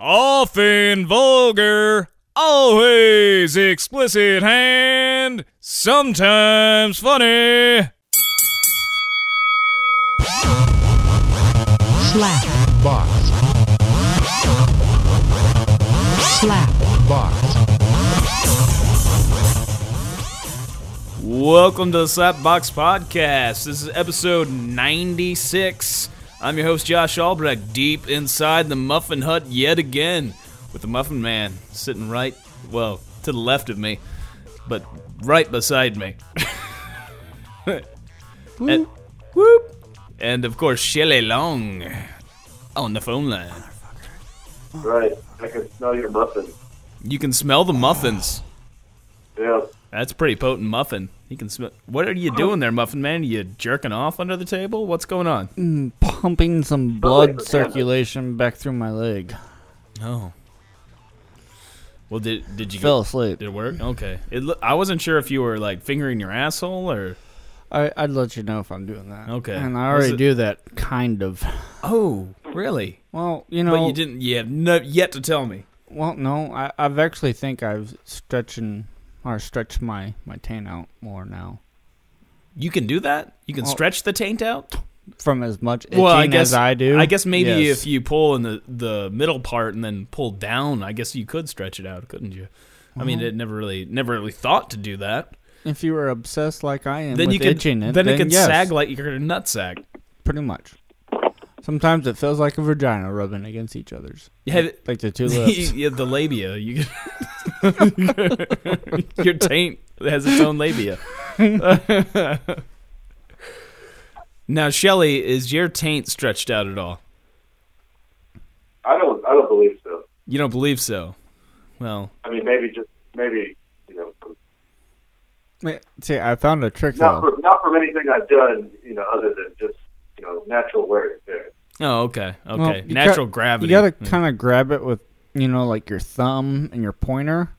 Often vulgar, always explicit and sometimes funny. Slap. box, Slap. box, Welcome to the Slapbox Podcast. This is episode 96. I'm your host, Josh Albrecht, deep inside the Muffin Hut yet again, with the Muffin Man sitting right, well, to the left of me, but right beside me. and, whoop. And of course, Shelley Long on the phone line. Right. I can smell your muffins. You can smell the muffins. Yeah. That's a pretty potent muffin. He can smell. What are you doing there, Muffin Man? you jerking off under the table? What's going on? Mm, pumping some blood for circulation back through my leg. Oh. Well, did did you Fell go, asleep. Did it work? Okay. It, loo- I wasn't sure if you were like fingering your asshole or. I, I'd let you know if I'm doing that. Okay. And I already it- do that, kind of. Oh, really? Well, you know. but you didn't. You have no, yet to tell me. Well, no, I, I've actually think I've stretching or stretch my my taint out more now You can do that. You can Well- stretch the taint out. from as much itching Well, I guess as I do. I guess maybe yes. if you pull in the the middle part and then pull down, I guess you could stretch it out, couldn't you? I mean, Uh-huh. it never really never really thought to do that. if you were obsessed like I am then with you could itching it, then, then it could yes, sag like your nutsack. pretty much. Sometimes it feels like a vagina rubbing against each other's. Yeah, like, like the two lips. yeah, the labia. You could- your taint has its own labia. now, Shelly, is your taint stretched out at all? I don't. I don't believe so. You don't believe so? Well, I mean, maybe just maybe you know, Wait, See, I found a trick not though. for not from anything I've done. You know, other than just you know natural wear and tear. Oh, okay, okay. Well, Natural got- gravity. You gotta Mm. kind of grab it with, you know, like your thumb and your pointer,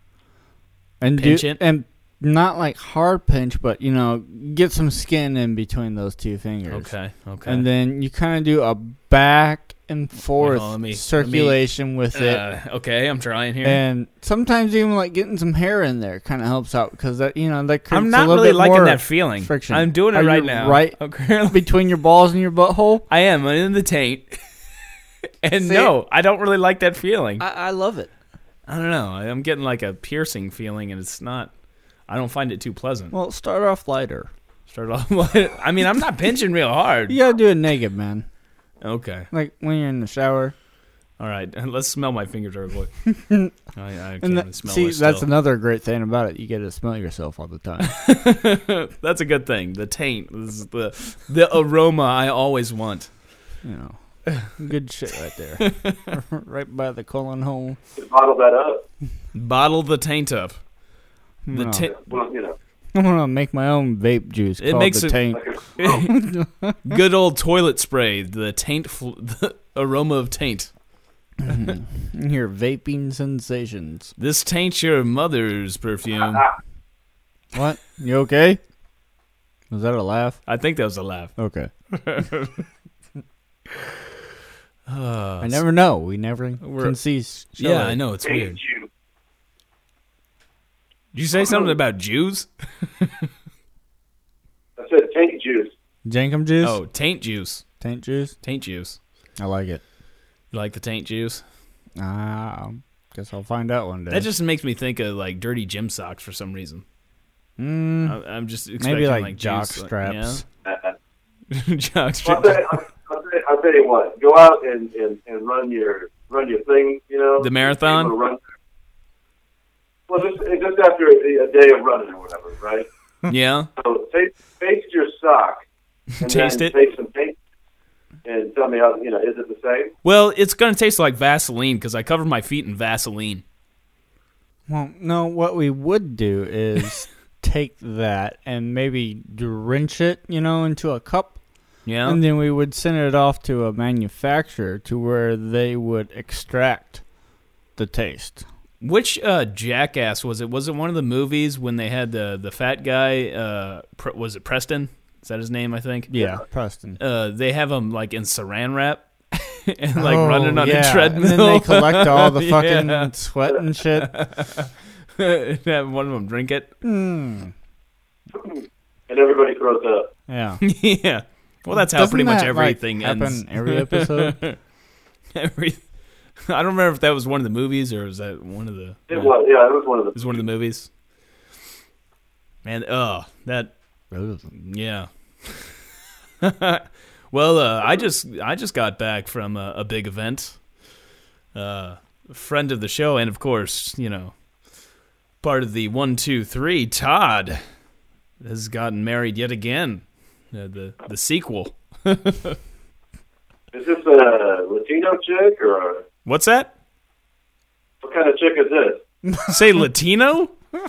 and Pinch do it? and not like hard pinch, but you know, get some skin in between those two fingers. Okay, okay. And then you kind of do a back and forth on, me- let me- circulation with it. Uh, okay, I'm trying here. And sometimes even like getting some hair in there kind of helps out because that you know that creates I'm a not little really bit liking more that feeling. friction. I'm doing it Are right now. right Okay. between your balls and your butthole. I am I'm in the taint. and See? no, I don't really like that feeling. I, I love it. I don't know. I'm getting like a piercing feeling, and it's not. I don't find it too pleasant. Well, start off lighter. Start off. I mean, I'm not pinching real hard. You gotta do it naked, man. Okay. Like when you're in the shower. All right. Let's smell my fingers real quick. I, I can't And that, smell see, this that's still. another great thing about it. You get to smell yourself all the time. that's a good thing. The taint is the the aroma I always want. you know, good shit right there, right by the colon hole. Bottle that up. Bottle the taint up. The No. ta- Well, you know, I'm gonna make my own vape juice. It called makes the it- taint. like good old toilet spray. The taint, fl- the aroma of taint. Your vaping sensations. This taints your mother's perfume. What? You okay? Was that a laugh? I think that was a laugh. Okay. Uh, I never know. We never can see. Yeah, I know it's taint weird. you. Did you say something about Jews? I said taint juice. Jankum juice. Oh, taint juice. taint juice. Taint juice. I like it. You like the taint juice? Ah, guess I'll find out one day. That just makes me think of like dirty gym socks for some reason. Mm, I, I'm just expecting, maybe like, like jock juice, straps. Uh, Yeah? jock straps. tell, you, I'll, I'll, tell you, I'll tell you what. Go out and, and, and run your run your thing. You know, The marathon? Be able to Run. Well, just just after a, a day of running or whatever, right? Yeah. So taste, taste your sock. And Taste then it? Take some taste. And tell me how you know. Is it the same? Well, it's gonna taste like Vaseline because I cover my feet in Vaseline. Well, no. What we would do is take that and maybe drench it, you know, into a cup, Yeah. and then we would send it off to a manufacturer to where they would extract the taste. Which uh, jackass was it? Was it one of the movies when they had the the fat guy? Uh, Pre- was it Preston? Is that his name? I think. Yeah, Preston. Uh, they have him like in Saran wrap, and like Oh, running on yeah. a treadmill. And then they collect all the fucking Yeah. sweat and shit. and have one of them drink it. Hmm. And everybody throws up. Yeah. yeah. Well, that's how Doesn't pretty much that, like, everything happen ends. every episode? Every. I don't remember if that was one of the movies or was that one of the. It was, yeah, it was one of It was one of the movies. Man, oh, that Yeah. well, uh, I just I just got back from a, a big event. Uh, friend of the show, and of course, you know, part of the one, two, three. Todd has gotten married yet again. Uh, the the sequel. Is this a Latino chick or a, What's that? what kind of chick is this? Say Latino?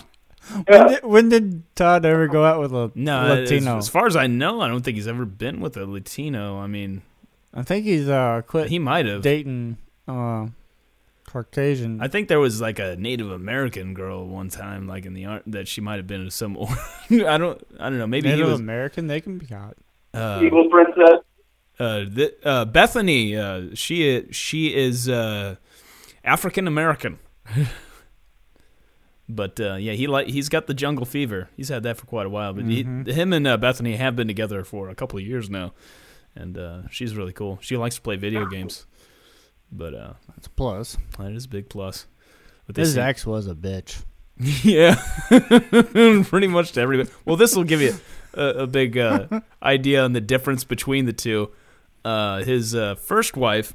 When did, when did Todd ever go out with a No, Latino? As, as far as I know, I don't think he's ever been with a Latino. I mean, I think he's uh quit he might have. dating uh Caucasian. I think there was like a Native American girl one time, like in the art that she might have been in some. I don't. I don't know. Maybe Native he was. American, they can be hot. Uh, Evil princess? Uh, the, uh, Bethany. Uh, she she is uh, African American. but uh, yeah, he like he's got the jungle fever. He's had that for quite a while. But he, him and uh, Bethany have been together for a couple of years now, and uh, she's really cool. She likes to play video games. But uh, That's a plus. that is a big plus. But His seem- ex was a bitch. Yeah, pretty much to everybody. Well, this will give you a, a big uh, idea on the difference between the two. Uh, his uh, first wife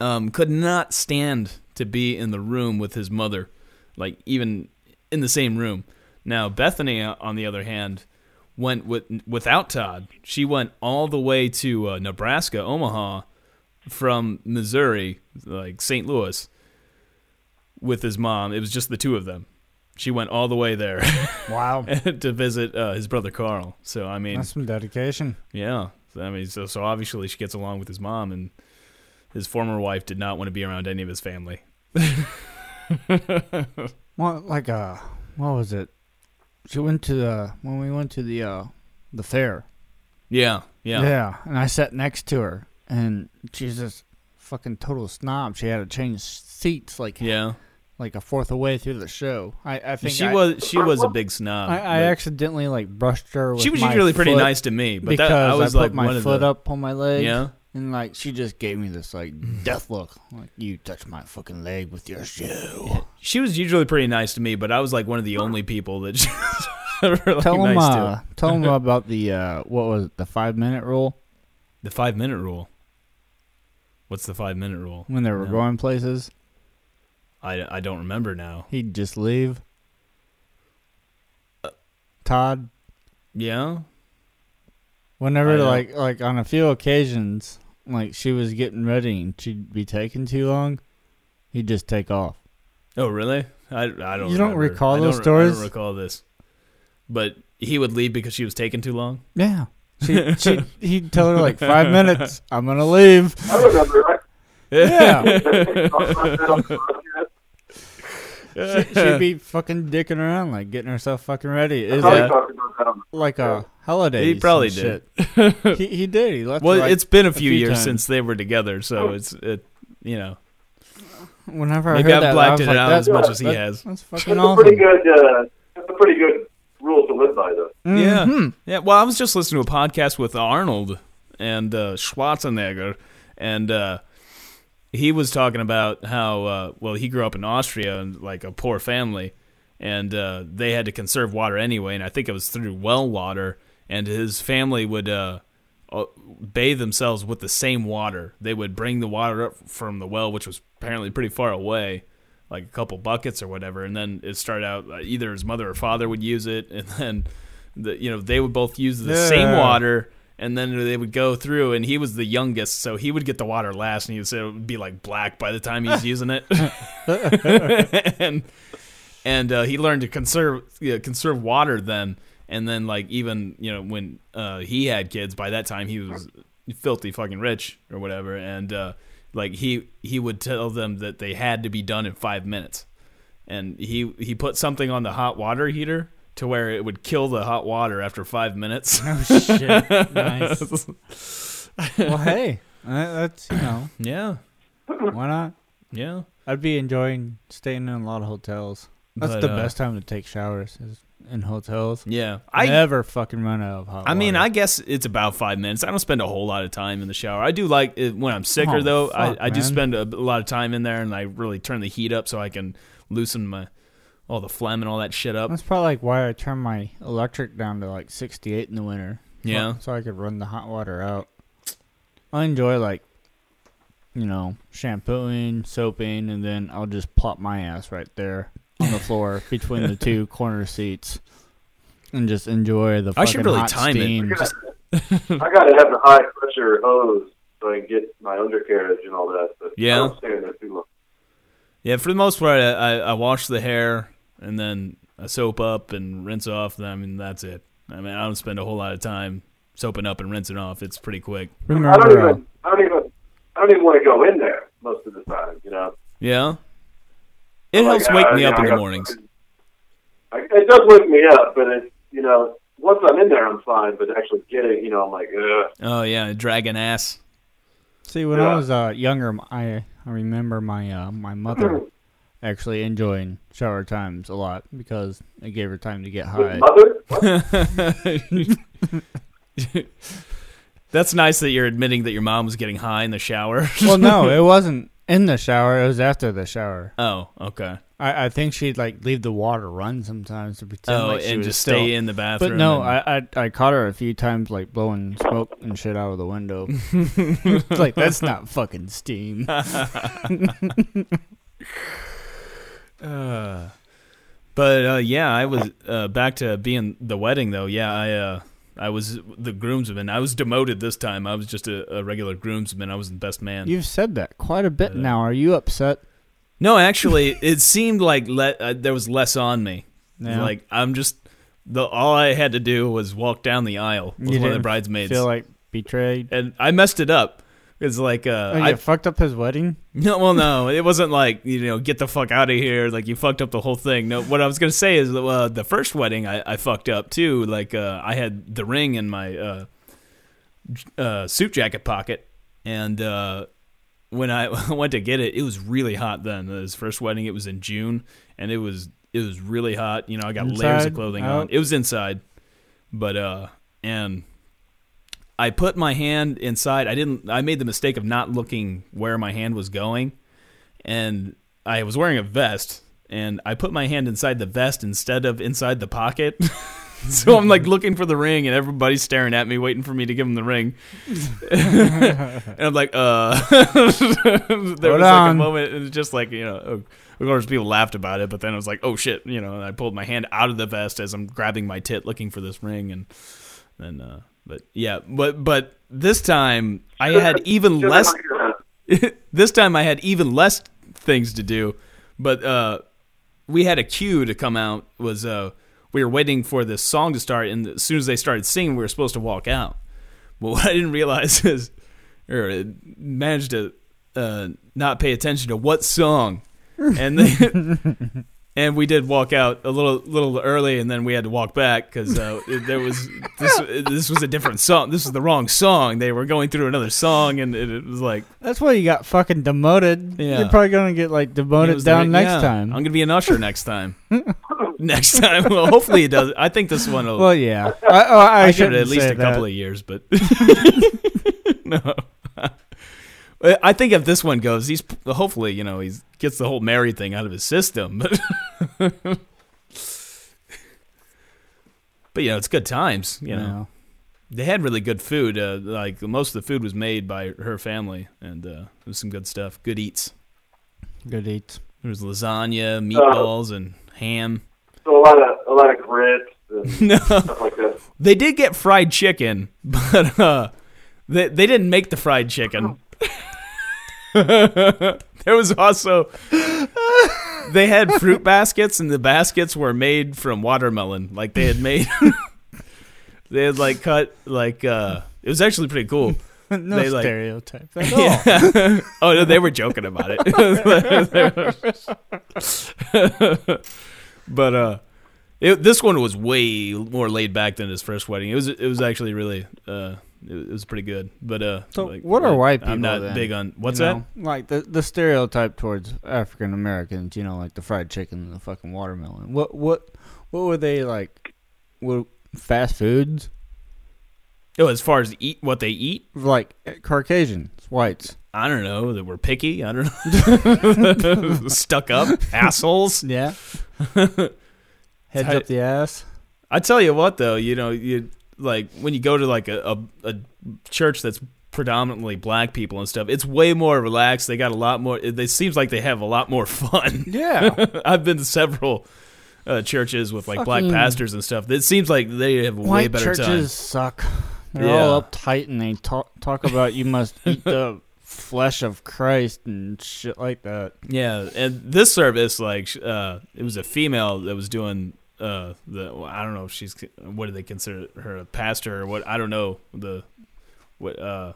um, could not stand to be in the room with his mother, like even in the same room. Now Bethany, uh, on the other hand, went with without Todd. She went all the way to uh, Nebraska, Omaha, from Missouri, like St. Louis with his mom. It was just the two of them. She went all the way there Wow. to visit uh, his brother Carl. So I mean, That's some dedication. yeah. I mean, so so obviously she gets along with his mom, and his former wife did not want to be around any of his family. Well, like uh, what was it? She went to the when we went to the uh the fair. Yeah, yeah, Yeah, and I sat next to her, and she's just fucking total snob. She had to change seats like yeah. Like a fourth of the way through the show. I, I think She I, was she was a big snob. I, I accidentally like brushed her. With she was usually pretty nice to me, but because that, I was put like my one foot the, up on my leg. Yeah, and like she just gave me this like death look, like you touched my fucking leg with your shoe. she was usually pretty nice to me, but I was like one of the only people that she was really Tell them, nice uh, to. tell them about the uh, what was it, the five minute rule The five minute rule. What's the five minute rule? when they were No. going places. I, I don't remember now. He'd just leave. Uh, Todd, Yeah, whenever I know. like like on a few occasions, like she was getting ready and she'd be taking too long, he'd just take off. Oh, really? I, I don't. You don't remember. recall I those don't- I stories? don't recall this. But he would leave because she was taking too long. Yeah. She, she, he'd tell her like five minutes. I'm gonna leave. I remember. Yeah. I she, she'd be fucking dicking around, like getting herself fucking ready. It's probably like, that like a holiday. He probably did. he, he did. He left. well, like, it's been a few, few years times. since they were together, so it's it. You know, whenever I maybe heard I've that, I blacked was it like, out that's, as much as he that- has. That's That's fucking a awesome. pretty good. Uh, that's a pretty good rule to live by, though. Yeah, Mhm. yeah. Well, I was just listening to a podcast with Arnold and uh, Schwarzenegger, and uh, he was talking about how uh, well he grew up in Austria and like a poor family, and uh, they had to conserve water anyway. And I think it was through well water, and his family would uh, uh, bathe themselves with the same water. They would bring the water up from the well, which was apparently pretty far away. Like a couple buckets or whatever, and then it started out uh, either his mother or father would use it, and then the you know they would both use the same water and then they would go through and he was the youngest so he would get the water last and he would say it would be like black by the time he's using it. And and uh, he learned to conserve yeah, conserve water then and then like even you know when uh, he had kids by that time he was filthy fucking rich or whatever and uh, like he he would tell them that they had to be done in five minutes. And he he put something on the hot water heater to where it would kill the hot water after five minutes. Oh shit! Nice. well, hey, that's you know Yeah, why not? yeah. I'd be enjoying staying in a lot of hotels. That's But, the uh, best time to take showers is in hotels. Yeah, I never fucking run out of hot I mean, I guess it's about five minutes. I don't spend a whole lot of time in the shower. I do like it when I'm sicker, Oh, though. fuck, I, I do spend a, a lot of time in there, and I really turn the heat up so I can loosen my all the phlegm and all that shit up. That's probably like why I turn my electric down to like 68 in the winter. Yeah. So I could run the hot water out. I enjoy like, you know, shampooing, soaping, and then I'll just plop my ass right there on the floor between the two corner seats, and just enjoy the. I should really hot time it. steam. Just- I gotta have the high pressure hose so I can get my undercarriage and all that. But Yeah. I don't stay in there too long. Yeah, for the most part, I, I, I wash the hair and then I soap up and rinse off. I mean, that's it. I mean, I don't spend a whole lot of time soaping up and rinsing off. It's pretty quick. I don't uh, even. I don't even. I don't even want to go in there most of the time. You know. Yeah, it Like, helps wake uh, me you up know, in I the got- mornings. I, it does wake me up, but it, you know, once I'm in there, I'm fine. But actually getting, you know, I'm like, ugh. Oh yeah, dragging ass. see, when I was uh, younger, I I remember my uh, my mother actually enjoying shower times a lot because it gave her time to get high. That's nice that you're admitting that your mom was getting high in the shower. well, no, it wasn't in the shower. It was after the shower. oh, okay. I, I think she'd like leave the water run sometimes to pretend Oh, like she and was just still. stay in the bathroom. But no, and- I, I I caught her a few times like blowing smoke and shit out of the window. Like that's not fucking steam. Uh, but uh, yeah, I was uh, back to being the wedding though. Yeah, I uh, I was the groomsman. I was demoted this time. I was just a, a regular groomsman. I was the best man. You've said that quite a bit Uh, now. Are you upset? no, actually, it seemed like le- uh, there was less on me. Yeah. Like I'm just the all I had to do was walk down the aisle with You one of the bridesmaids, Feel like betrayed? and I messed it up. It's like uh, Oh, you I fucked up his wedding. No, well, no, it wasn't like you know, get the fuck out of here. Like you fucked up the whole thing. No, what I was gonna say is uh, the first wedding I, I fucked up too. Like uh, I had the ring in my uh, uh, suit jacket pocket, and uh, when I went to get it, it was really hot. Then his first wedding, it was in June, and it was it was really hot. You know, I got layers of clothing Out? on. It was inside, but uh, and I put my hand inside. I didn't. I made the mistake of not looking where my hand was going, and I was wearing a vest, and I put my hand inside the vest instead of inside the pocket. so I'm like looking for the ring, and everybody's staring at me, waiting for me to give them the ring. and I'm like, uh. there Hold was like a moment, and it's just like you know. Of course, people laughed about it, but then I was like, "Oh shit!" You know, and I pulled my hand out of the vest as I'm grabbing my tit, looking for this ring, and then, uh, but yeah, but but this time I had even less. this time I had even less things to do, but uh, we had a cue to come out. Was uh, we were waiting for this song to start, and as soon as they started singing, we were supposed to walk out. But what I didn't realize is, or managed to uh, not pay attention to what song, and then, and we did walk out a little little early, and then we had to walk back because uh, there was this this was a different song. This was the wrong song. They were going through another song, and it, it was like. That's why you got fucking demoted. Yeah. You're probably gonna get like demoted down the- next yeah, time. I'm gonna be an usher next time. next time, well, hopefully it does. I think this one will. well, yeah. I, oh, I, I should at least a couple that. of years, but no. I think if this one goes, he's hopefully you know he gets the whole married thing out of his system. But but you know it's good times. You know Yeah. they had really good food. Uh, like most of the food was made by her family, and uh, it was some good stuff. Good eats. Good eats. There was lasagna, meatballs, and ham. so a lot of a lot of grits and No, stuff like that. they did get fried chicken, but uh, they they didn't make the fried chicken. there was also they had fruit baskets, and the baskets were made from watermelon. Like they had made, they had like cut like uh, it was actually pretty cool. no They, like- stereotype at all. Yeah. oh no, they were joking about it. but uh, it, this one was way more laid back than his first wedding. It was it was actually really uh it, was pretty good. But uh, So like, what are white people? I'm not then? big on what's You that? Like the the stereotype towards African Americans, you know, like the fried chicken and the fucking watermelon. What what what were they like? What fast foods? Oh, as far as eat what they eat, Like Caucasians, whites. I don't know. That we're picky. I don't know. Stuck up assholes. Yeah. Heads Tight- up the ass. I tell you what, though, you know, you like when you go to like a, a, a church that's predominantly black people and stuff. It's way more relaxed. They got a lot more. It, it seems like they have a lot more fun. Yeah. I've been to several uh, churches with like black pastors and stuff. It seems like they have a way White better churches time. suck. They're all Yeah. uptight and they talk talk about you must eat the flesh of Christ and shit like that. Yeah, and this service, like, uh, it was a female that was doing uh, the. well, I don't know if she's what do they consider her a pastor or what? I don't know the what uh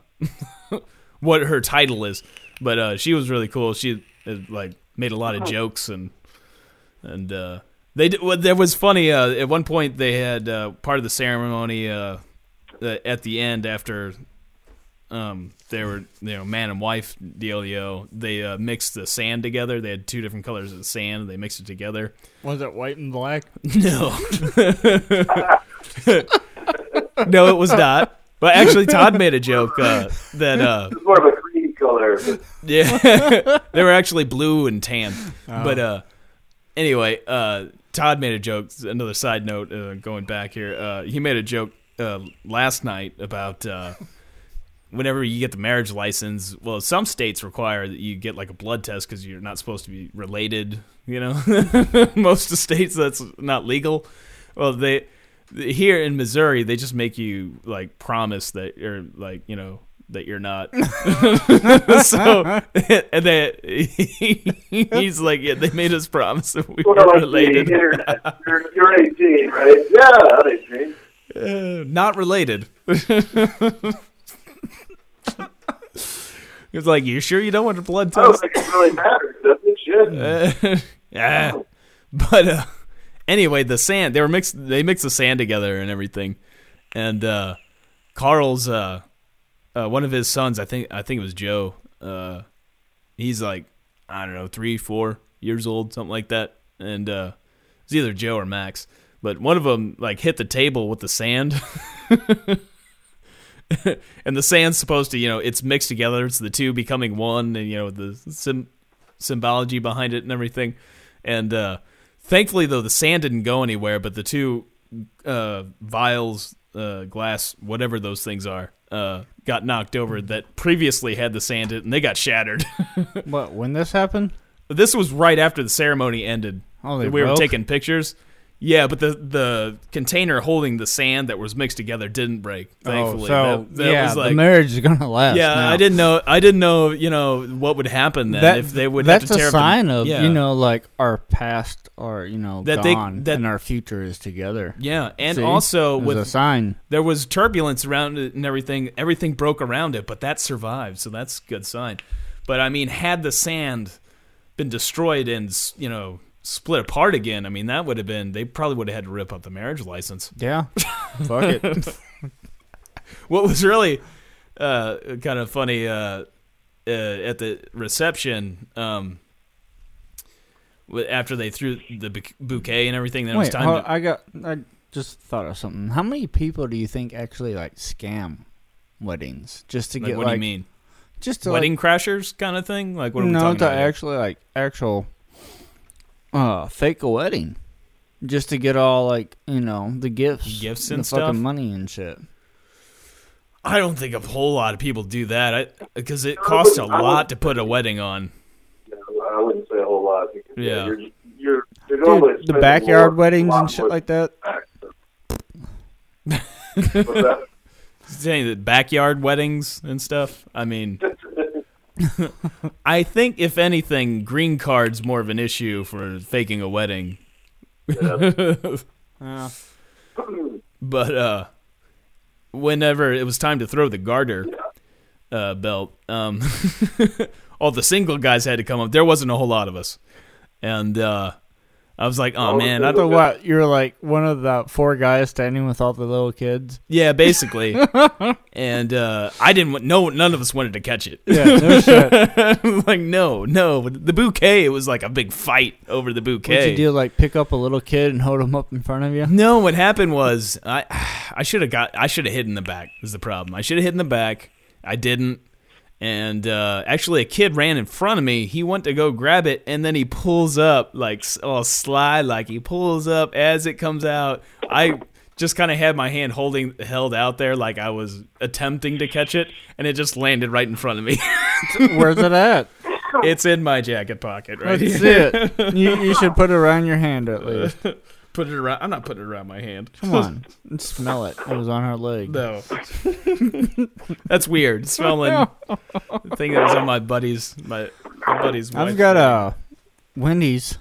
what her title is, but uh, she was really cool. She uh, like made a lot of jokes and and uh, they did, what there was funny. Uh, at one point, they had uh, part of the ceremony uh, uh, at the end after um, they were you know man and wife dealio. They uh, mixed the sand together. They had two different colors of sand. They mixed it together. Was it white and black? No, no, it was not. But actually, Todd made a joke uh, that uh, It's more of a cream color. Yeah, they were actually blue and tan. But uh, anyway, uh, Todd made a joke. Another side note, uh, going back here, uh, he made a joke uh, last night about uh, whenever you get the marriage license. Well, some states require that you get like a blood test because you're not supposed to be related. You know, most of states that's not legal. Well, they here in Missouri they just make you like promise that you're like you know that you're not. so and they he's like yeah they made us promise that we were like related. You're, you're 18, right? Yeah, 18. Uh, not related. It's like, you sure you don't want a blood I don't test? think it really matters, does it? Shit. Uh, yeah. But uh, anyway, the sand they were mixed. They mixed the sand together and everything. And uh, Carl's uh, uh, one of his sons, I think, I think it was Joe. Uh, he's like, I don't know, three, four years old, something like that. And uh, it's either Joe or Max. But one of them like hit the table with the sand. and the sand's supposed to, you know, it's mixed together. It's the two becoming one, and you know the sim- symbology behind it and everything. And uh, thankfully, though, the sand didn't go anywhere, but the two uh, vials, uh, glass, whatever those things are, uh, got knocked over that previously had the sand in it, and they got shattered. What? When this happened? this was right after the ceremony ended. Oh, they we were taking pictures. Yeah, but the the container holding the sand that was mixed together didn't break. Oh, thankfully, oh, so That- that yeah, was like- the marriage is gonna last. yeah, now. I didn't know. I didn't know. You know what would happen then That, if they would that's have to tear a sign of yeah. you know like our past or you know That they- gone that- and our future is together. Yeah, and See? also with a sign. there was turbulence around it and everything. Everything broke around it, but that survived, so that's a good sign. But I mean, had the sand been destroyed and you know split apart again, I mean that would have been. They probably would have had to rip up the marriage license. Yeah, fuck it. What was really uh, kind of funny uh, uh, at the reception. Um, after they threw the bouquet and everything, then it was Wait, time hold- to. I got. I just thought of something. How many people do you think actually like scam weddings just to Like, get what like do you mean? just to Wedding crashers kind of thing? Like what are like, we no talking to about? actually like actual uh fake a wedding just to get all like you know the gifts, Gifts the and fucking stuff? money and shit. I don't think a whole lot of people do that because it costs a lot to put a wedding on. No, I wouldn't say a whole lot. Because, Yeah. You're, you're, you're normally Dude, the spending backyard more- weddings lot and shit more like that. What's that? Saying that backyard weddings and stuff. I mean, I think if anything, green card's more of an issue for faking a wedding. Yeah. But uh, whenever it was time to throw the garter uh, belt, um, all the single guys had to come up. There wasn't a whole lot of us, and uh, I was like, oh man, I so what? You're like one of the four guys standing with all the little kids. Yeah, basically. and uh, I didn't. want- No, none of us wanted to catch it. Yeah, no shit. like no, no. The bouquet. It was like a big fight over the bouquet. What'd you do? Like pick up a little kid and hold him up in front of you? No, what happened was I I should have got I should have hid in the back. Was the problem? I should have hid in the back. I didn't. And uh, actually, a kid ran in front of me. He went to go grab it, and then he pulls up like all sly, like he pulls up as it comes out. I just kind of had my hand holding held out there, like I was attempting to catch it, and it just landed right in front of me. Where's it at? it's in my jacket pocket, right here. it. You, you should put it around your hand at least. Put it around. I'm not putting it around my hand. Come on, smell it. It was on her leg. No. That's weird. Smelling the thing that was on my buddy's my, my buddy's wife. I've got a Wendy's,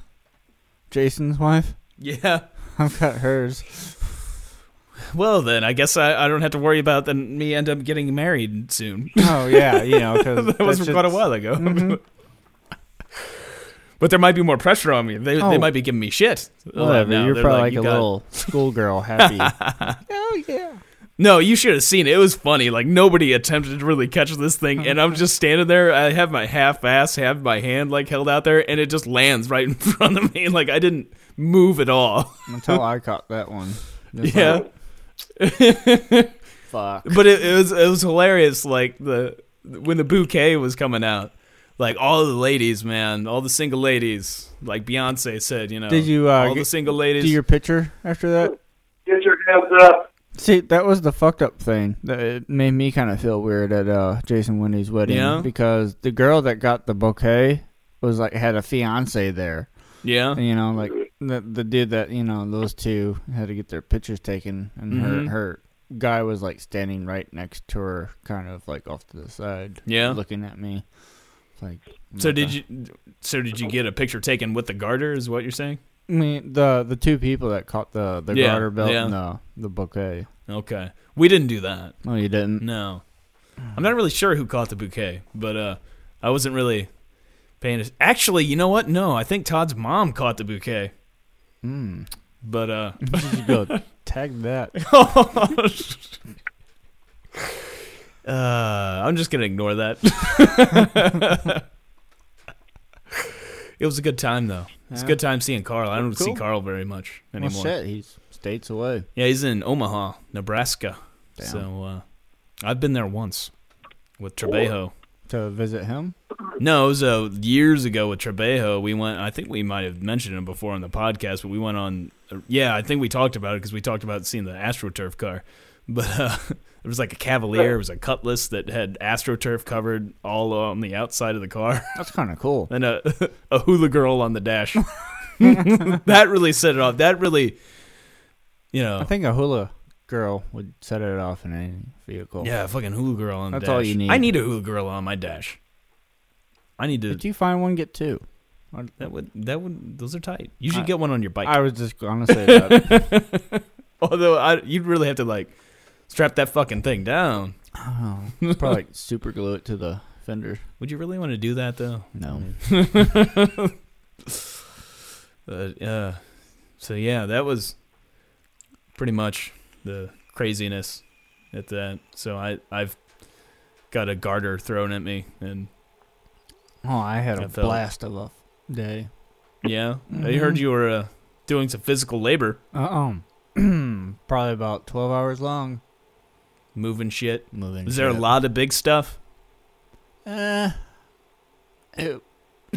Jason's wife. Yeah. I've got hers. Well then, I guess I, I don't have to worry about then me end up getting married soon. Oh yeah, you know because that was quite a while ago. Mm-hmm. But there might be more pressure on me. They, Oh. they might be giving me shit. Whatever. Now You're probably like, "You a got-" little schoolgirl, happy. oh yeah. No, you should have seen it. It was funny. Like nobody attempted to really catch this thing, and I'm just standing there. I have my half ass, have my hand like held out there, and it just lands right in front of me. Like I didn't move at all. Until I caught that one. Just yeah, like, fuck. but it, it was it was hilarious. Like the when the bouquet was coming out, like all the ladies, man, all the single ladies, like Beyonce said, you know, Did you, uh, all the get- single ladies? Do your picture after that? Get your hands up. See, that was the fucked up thing. That it made me kind of feel weird at uh, Jason Wendy's wedding Yeah? because the girl that got the bouquet was like had a fiance there. yeah, And, you know, like the the dude that you know those two had to get their pictures taken, and Mhm. her her guy was like standing right next to her, kind of like off to the side, yeah. looking at me. Like, So did the- you? So did you get a picture taken with the garter? Is what you're saying? I mean, the the two people that caught the the Yeah, garter belt yeah. and the the bouquet. Okay, we didn't do that. No, you didn't. No, I'm not really sure who caught the bouquet, but uh, I wasn't really paying. Actually, you know what? No, I think Todd's mom caught the bouquet, Mm. but uh, You go tag that. uh, I'm just gonna ignore that. it was a good time though. It's a good time seeing Carl. I don't see Carl very much Well, anymore. shit, he's states away. Yeah, he's in Omaha, Nebraska. Damn. So uh, I've been there once with Trebejo. To visit him? No, it was uh, years ago with Trebejo. We went. I think we might have mentioned him before on the podcast, but we went on. Yeah, I think we talked about it because we talked about seeing the AstroTurf car. But uh, it was like a Cavalier. It was a Cutlass that had AstroTurf covered all on the outside of the car, That's kind of cool. and a a hula girl on the dash. that really set it off. That really, you know, I think a hula girl would set it off in any vehicle. Yeah, a fucking hula girl on the That's dash. all you need. I need a hula girl on my dash. I need to. Did you find one? Get two. that would that would those are tight. You should I- get one on your bike. I was just gonna say that. Although I, you'd really have to like strap that fucking thing down. oh, probably like super glue it to the fender. Would you really want to do that though? No. Uh, uh, so yeah, that was pretty much the craziness at that. So I I've got a garter thrown at me, and Oh, I had a I felt- blast of a day. yeah, I Mhm. heard you were uh, doing some physical labor, Uh um, probably about twelve hours long. Moving shit. Moving. Was there a lot of big stuff? Uh, it,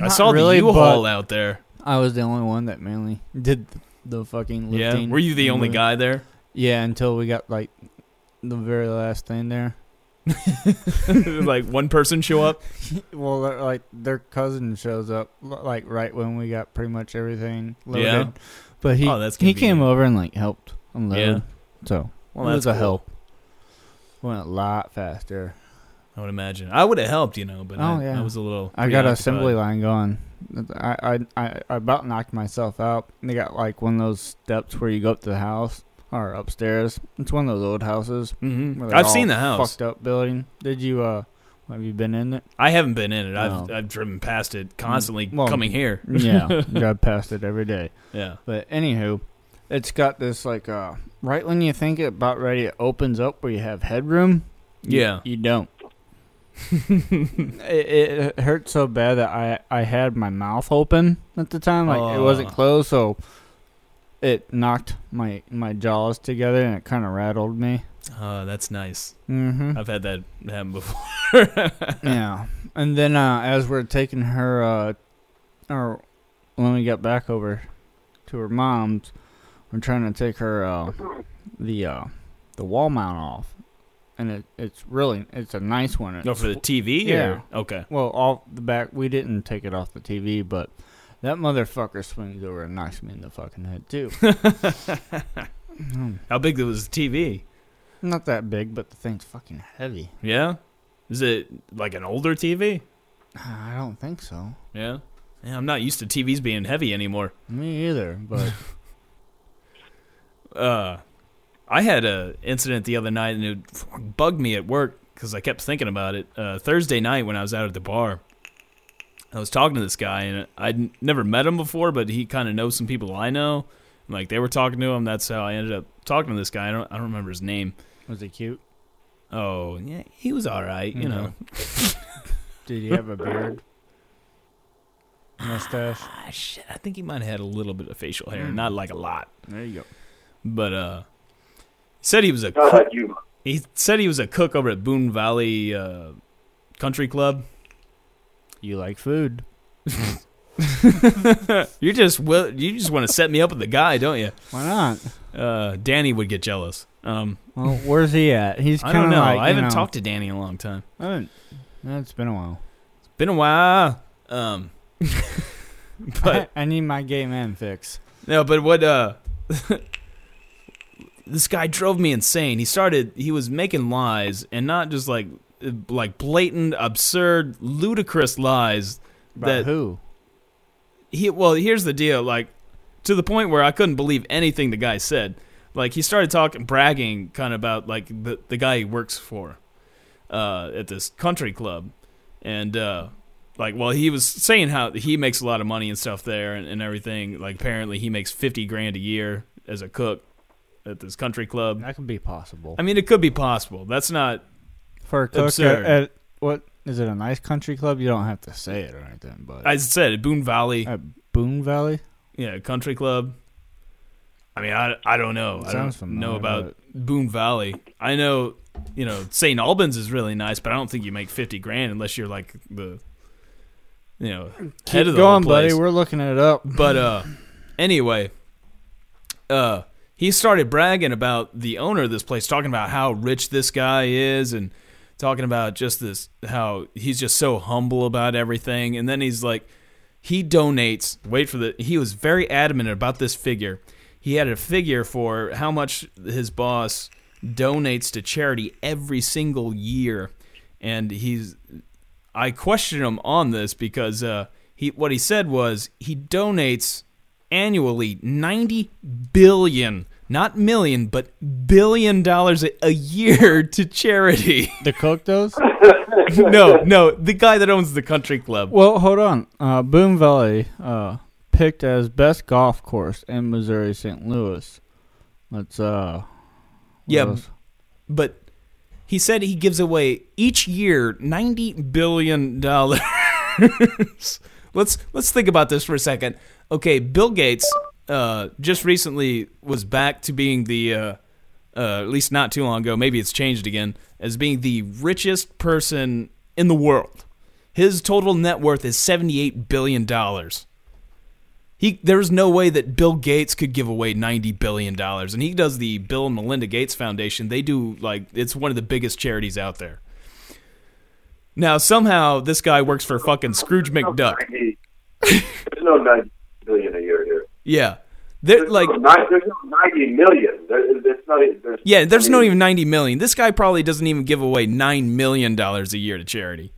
I saw really, the U-Haul out there. I was the only one that mainly did the fucking lifting. Yeah, were you the only guy there? Yeah, until we got like the very last thing there. like one person show up? Well, like their cousin shows up like right when we got pretty much everything loaded. Yeah. But he Oh, that's he came over and like helped unload. Yeah. So Well, that's was a cool. help. Went a lot faster. I would imagine. I would have helped, you know, but Oh, I, yeah. I was a little. I got an assembly line going. I, I I I about knocked myself out. They got like one of those steps where you go up to the house or upstairs. It's one of those old houses. Mhm. I've seen the house. Fucked up building. Did you uh Have you been in it? I haven't been in it. I've I've driven past it constantly well, coming here. Yeah, drive past it every day. Yeah. But anywho, it's got this like uh right when you think it about ready, it opens up where you have headroom. you- Yeah. you don't. it, it hurt so bad that I I had my mouth open at the time, like it wasn't Oh. closed, so it knocked my my jaws together and it kind of rattled me. Uh, that's nice. Mm-hmm. I've had that happen before. yeah, and then uh, as we're taking her, uh, or when we got back over to her mom's, we're trying to take her uh, the uh, the wall mount off, and it, it's really it's a nice one. No, for the TV. Yeah. Or? Okay. Well, all the back we didn't take it off the TV, but that motherfucker swings over and knocks me in the fucking head too. Mm, How big was the TV? Not that big, but the thing's fucking heavy. Yeah. Is it like an older TV? I don't think so. Yeah. Yeah, I'm not used to TVs being heavy anymore. Me either, but uh, I had a incident the other night, and it bugged me at work because I kept thinking about it. Uh, Thursday night when I was out at the bar, I was talking to this guy, and I'd never met him before, but he kind of knows some people I know. And, Like they were talking to him. That's how I ended up talking to this guy. I don't, I don't remember his name. was he cute? Oh, yeah, he was all right. You know, Did he have a beard? Mustache? ah, shit. I think he might have had a little bit of facial hair, not like a lot, There you go. But uh, he said he was a cook. like you. He said he was a cook over at Boone Valley uh, Country Club. You like food? You just will. You just want to set me up with the guy, don't you? Why not? Uh, Danny would get jealous. Um, Well, where's he at? He's I kind don't of know. like I haven't know, talked to Danny in a long time. I haven't. no, It's been a while. It's been a while. Um, but I, I need my gay man fix. no, but what? Uh, this guy drove me insane. He started. He was making lies, and not just like like blatant, absurd, ludicrous lies. About that who? he well here's the deal like to the point where i couldn't believe anything the guy said like he started talking bragging kind of about like the, the guy he works for uh, at this country club and uh, like well he was saying how he makes a lot of money and stuff there and, and everything like apparently he makes 50 grand a year as a cook at this country club That could be possible. i mean it could be possible that's not For a cook absurd. at, at what is it? A nice country club? You don't have to say it or anything, but i said at boone valley at Boone Valley. Yeah, country club. I mean, I, I don't know. I don't know familiar, about Boone Valley. I know, you know, St. Albans is really nice, but I don't think you make fifty grand unless you're like the, you know, head Keep of the going, place. buddy. We're looking it up. But uh, anyway, uh, he started bragging about the owner of this place, talking about how rich this guy is, and talking about just this how he's just so humble about everything. And then he's like, he donates. Wait for the. He was very adamant about this figure. He had a figure for how much his boss donates to charity every single year, and he's. I questioned him on this because uh, he what he said was he donates annually 90 billion not million but billion dollars a, year to charity The cook does? no no the guy that owns the country club well, hold on. Uh, Boone Valley uh, picked as best golf course in Missouri St. Louis. Let's uh. Yeah, else? but he said he gives away each year 90 billion dollars let's let's think about this for a second okay bill gates uh, just recently was back to being the uh, uh, at least not too long ago maybe it's changed again as being the richest person in the world his total net worth is 78 billion dollars he there's no way that Bill Gates could give away 90 billion dollars and he does the Bill and Melinda Gates Foundation. They do like it's one of the biggest charities out there. Now somehow this guy works for fucking Scrooge McDuck. There's no 90 billion a year here. Yeah. They're There's like no, there's no 90 million. There, it's not, there's, Yeah, there's I not even 90 million. This guy probably doesn't even give away 9 million dollars a year to charity.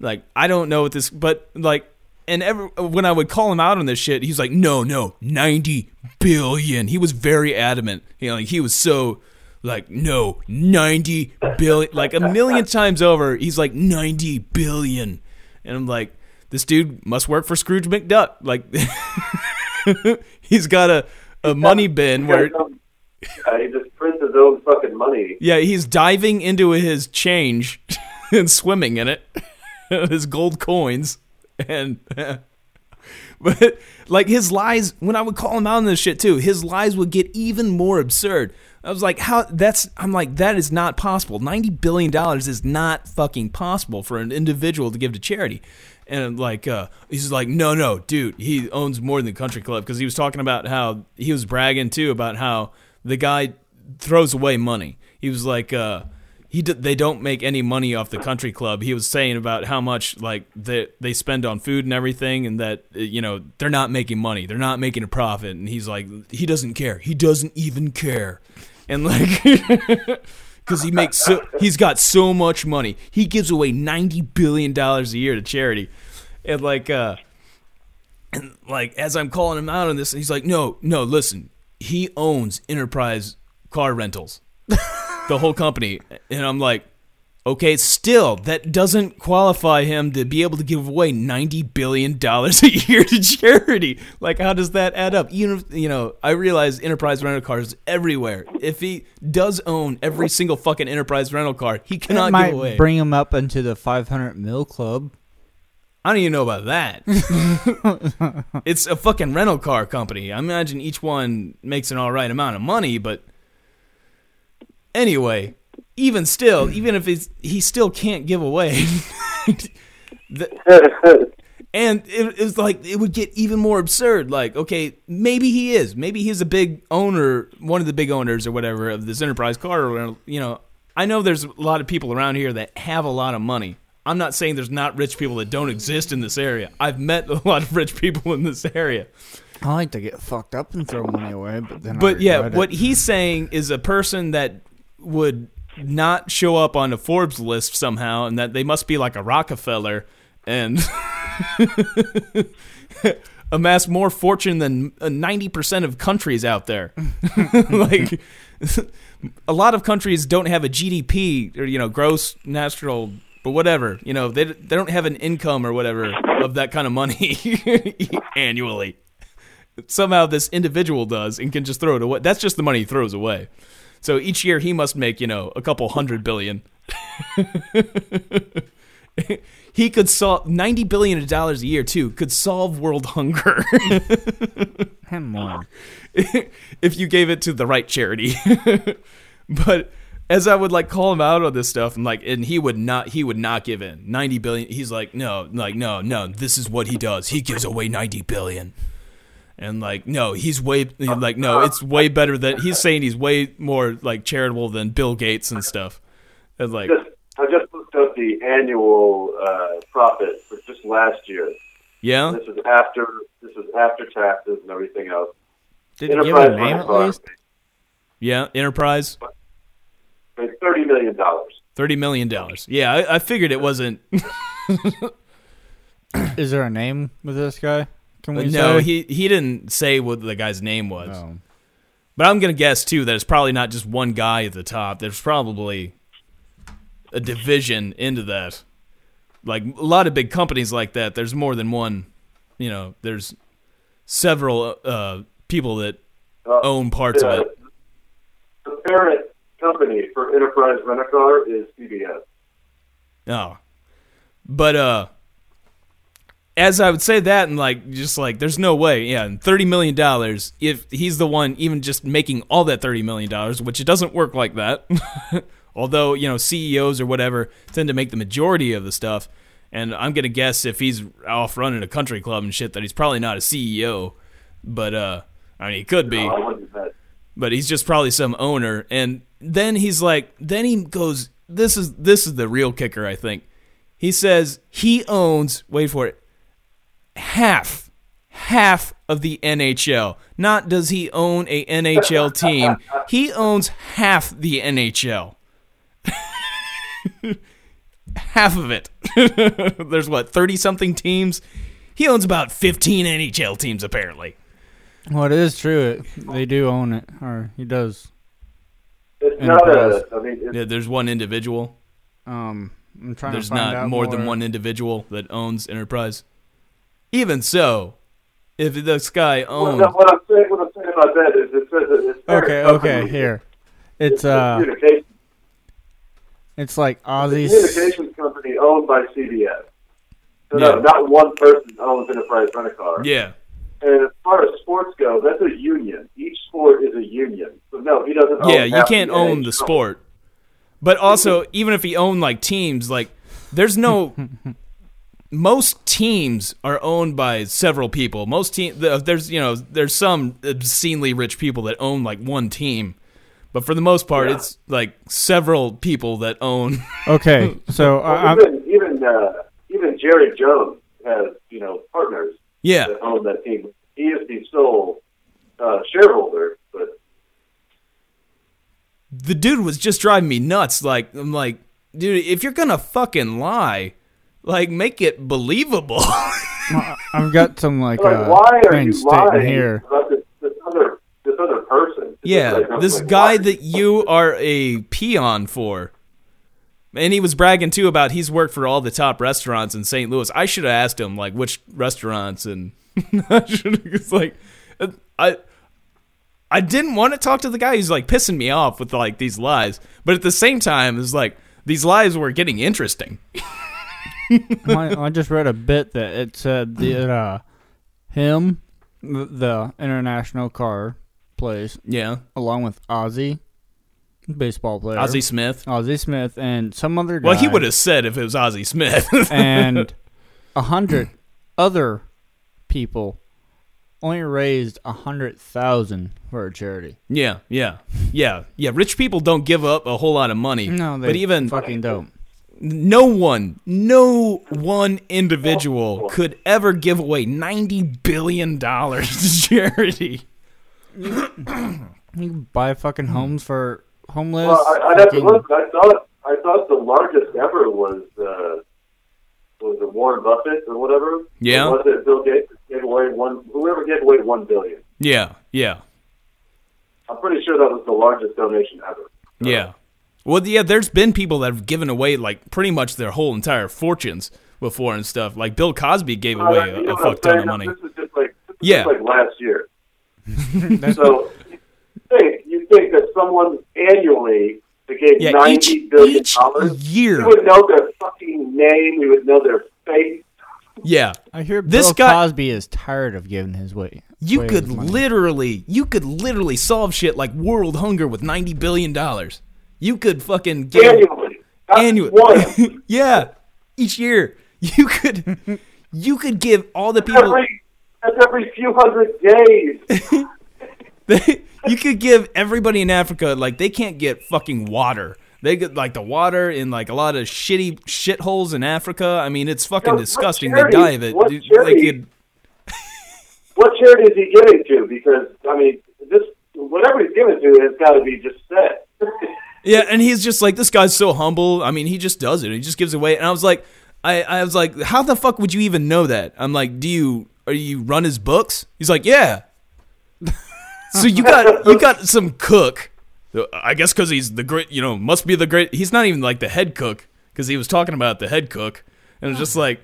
Like I don't know what this but like and every, when I would call him out on this shit, he's like, "No, no, 90 billion." He was very adamant. You know, like he was so like no 90 billion like a million times over he's like 90 billion and i'm like this dude must work for scrooge mcduck. Like he's got a, a money bin where Yeah, uh, he just prints his own fucking money. yeah he's diving into his change and swimming in it his gold coins. And but like his lies when i would call him out on this shit too his lies would get even more absurd. I was like how that's i'm like that is not possible. 90 billion dollars is not fucking possible for an individual to give to charity and like uh he's like no no dude he owns more than the country club because he was talking about how he was bragging too about how the guy throws away money he was like uh he d- they don't make any money off the country club. He was saying about how much like they they spend on food and everything, and that uh, you know they're not making money, they're not making a profit. And he's like, he doesn't care. He doesn't even care, and like. Because he makes so, he's got so much money. He gives away ninety billion dollars a year to charity, and like, uh, and like as I'm calling him out on this, he's like, no, no, listen, he owns Enterprise Car Rentals the whole company. And I'm like, okay, still, that doesn't qualify him to be able to give away $90 billion a year to charity. Like, how does that add up? You know, you know I realize enterprise rental cars is everywhere. If he does own every single fucking enterprise rental car, he cannot give away. bring him up into the 500 mil club. I don't even know about that. it's a fucking rental car company. I imagine each one makes an all right amount of money, but anyway, even still, even if it's, he still can't give away. the- and it, it was like it would get even more absurd. Like, okay, maybe he is. Maybe he's a big owner, one of the big owners or whatever of this enterprise car. Or, you know, I know there's a lot of people around here that have a lot of money. I'm not saying there's not rich people that don't exist in this area. I've met a lot of rich people in this area. I like to get fucked up and throw money away, but then But yeah, regret it. what he's saying is a person that would not show up on a Forbes list somehow, and that they must be like a Rockefeller and amass more fortune than uh, ninety percent of countries out there. like a lot of countries don't have a GDP or you know gross national. But whatever, you know, they they don't have an income or whatever of that kind of money annually somehow this individual does and can just throw it away. That's just the money he throws away. So each year he must make, you know, a couple hundred billion. he could solve 90 billion dollars a year too could solve world hunger Him more. if you gave it to the right charity. but as I would like call him out on this stuff, and like, and he would not, he would not give in. Ninety billion. He's like, no, like, no, no. This is what he does. He gives away ninety billion. And like, no, he's way uh, like, no, uh, it's way better than uh, he's saying. He's way more like charitable than Bill Gates and stuff. And like, just I just looked up the annual uh, profit for just last year. yeah, This is after this is after taxes and everything else. Did he give a name at least? yeah, Enterprise, made thirty million dollars. thirty million dollars. Yeah, I, I figured it wasn't. Is there a name with this guy? Can we no, say? he he didn't say what the guy's name was. Oh. But I'm gonna guess too that it's probably not just one guy at the top. There's probably a division into that. Like a lot of big companies like that, there's more than one. You know, there's several uh, people that Uh, own parts of it. The parent company for Enterprise Rent a Car is CBS. Oh, but uh, as I would say that, and like just like, there's no way. Yeah, and thirty million dollars. If he's the one, even just making all that thirty million dollars, which it doesn't work like that. Although you know CEOs or whatever tend to make the majority of the stuff, and I'm gonna guess if he's off running a country club and shit that he's probably not a CEO. But uh, I mean, he could be No, I bet. but he's just probably some owner and then he's like then he goes this is this is the real kicker i think he says he owns wait for it half half of the nhl not does he own a nhl team he owns half the nhl half of it there's what 30 something teams he owns about 15 nhl teams apparently Well, it is true. It, they do own it, or he does. It's not Enterprise. a. I mean, it's, Yeah, there's one individual. Um, I'm trying There's to find not out more, than one individual that owns Enterprise. Even so, if this guy owns, no, what I'm saying, what I'm saying about that is, it says that it's parent Okay, company. okay, here. It's a uh, communications, it's like the Ozzy's. communications company owned by CBS. So Yeah. no, not one person owns Enterprise Rent a Car. yeah, And as far as sports go, that's a union. Each sport is a union. So no, he doesn't. Own yeah, you can't the own NHL. the sport. But also, even if he owned like teams, like there's no. most teams are owned by several people. Most team there's you know there's some obscenely rich people that own like one team, but for the most part, Yeah. it's like several people that own. Okay, so Well, I, I'm, even even uh, even Jerry Jones has you know partners yeah, that own that team. He is the sole uh, shareholder, but the dude was just driving me nuts. Like I'm like, dude, if you're gonna fucking lie, like make it believable. I've got some like like, uh, why are you lying here. about this, this other this other person? It's yeah, just like- this like, guy why? that you are a peon for. And he was bragging too about he's worked for all the top restaurants in St. Louis. I should have asked him like which restaurants and I should it's like uh, I I didn't want to talk to the guy who's like pissing me off with like these lies, but at the same time it's like these lies were getting interesting. I, I just read a bit that it said that uh, him, the, the international car place, Yeah. along with Ozzie, baseball player, Ozzie Smith. Ozzie Smith, and some other guy. Well, he would have said if it was Ozzie Smith. and a hundred other people only raised a hundred thousand for a charity. yeah, yeah, yeah, yeah. Rich people don't give up a whole lot of money. No, they but even fucking don't. No one, no one individual could ever give away ninety billion dollars to charity. You can buy fucking homes for homeless. Well, I, I'd have to fucking- look. I thought I thought the largest ever was uh, was it Warren Buffett or whatever? Yeah. Or was it Bill Gates gave away one? Whoever gave away one billion. Yeah, yeah, I'm pretty sure that was the largest donation ever. yeah. Well, yeah. There's been people that have given away like pretty much their whole entire fortunes before and stuff. Like Bill Cosby gave Uh, away you a, a fuck ton of money. This is just like this Yeah. just like last year. so you think you think that someone annually that gave Yeah, ninety each billion each dollars, year. we would know their fucking name, we would know their face. Yeah, I hear This Bill guy- Cosby is tired of giving his way. You away could money. literally, you could literally solve shit like world hunger with ninety billion dollars. You could fucking give Annually. Not annual, yeah, each year. You could, you could give all the people. every that's every few hundred days. you could give everybody in Africa like they can't get fucking water. They get like the water in like a lot of shitty shitholes in Africa. I mean, it's fucking Yo, what disgusting. They die of it. what Dude, charity- Like it, what charity is he giving to? Because I mean, this whatever he's giving to has got to be just set. Yeah, and he's just like this guy's so humble. I mean, he just does it. He just gives away. And I was like, I, I was like, how the fuck would you even know that? I'm like, do you are you run his books? He's like, yeah. so you got you got some cook. I guess because he's the great, you know, must be the great. He's not even like the head cook because he was talking about the head cook, and it's just like,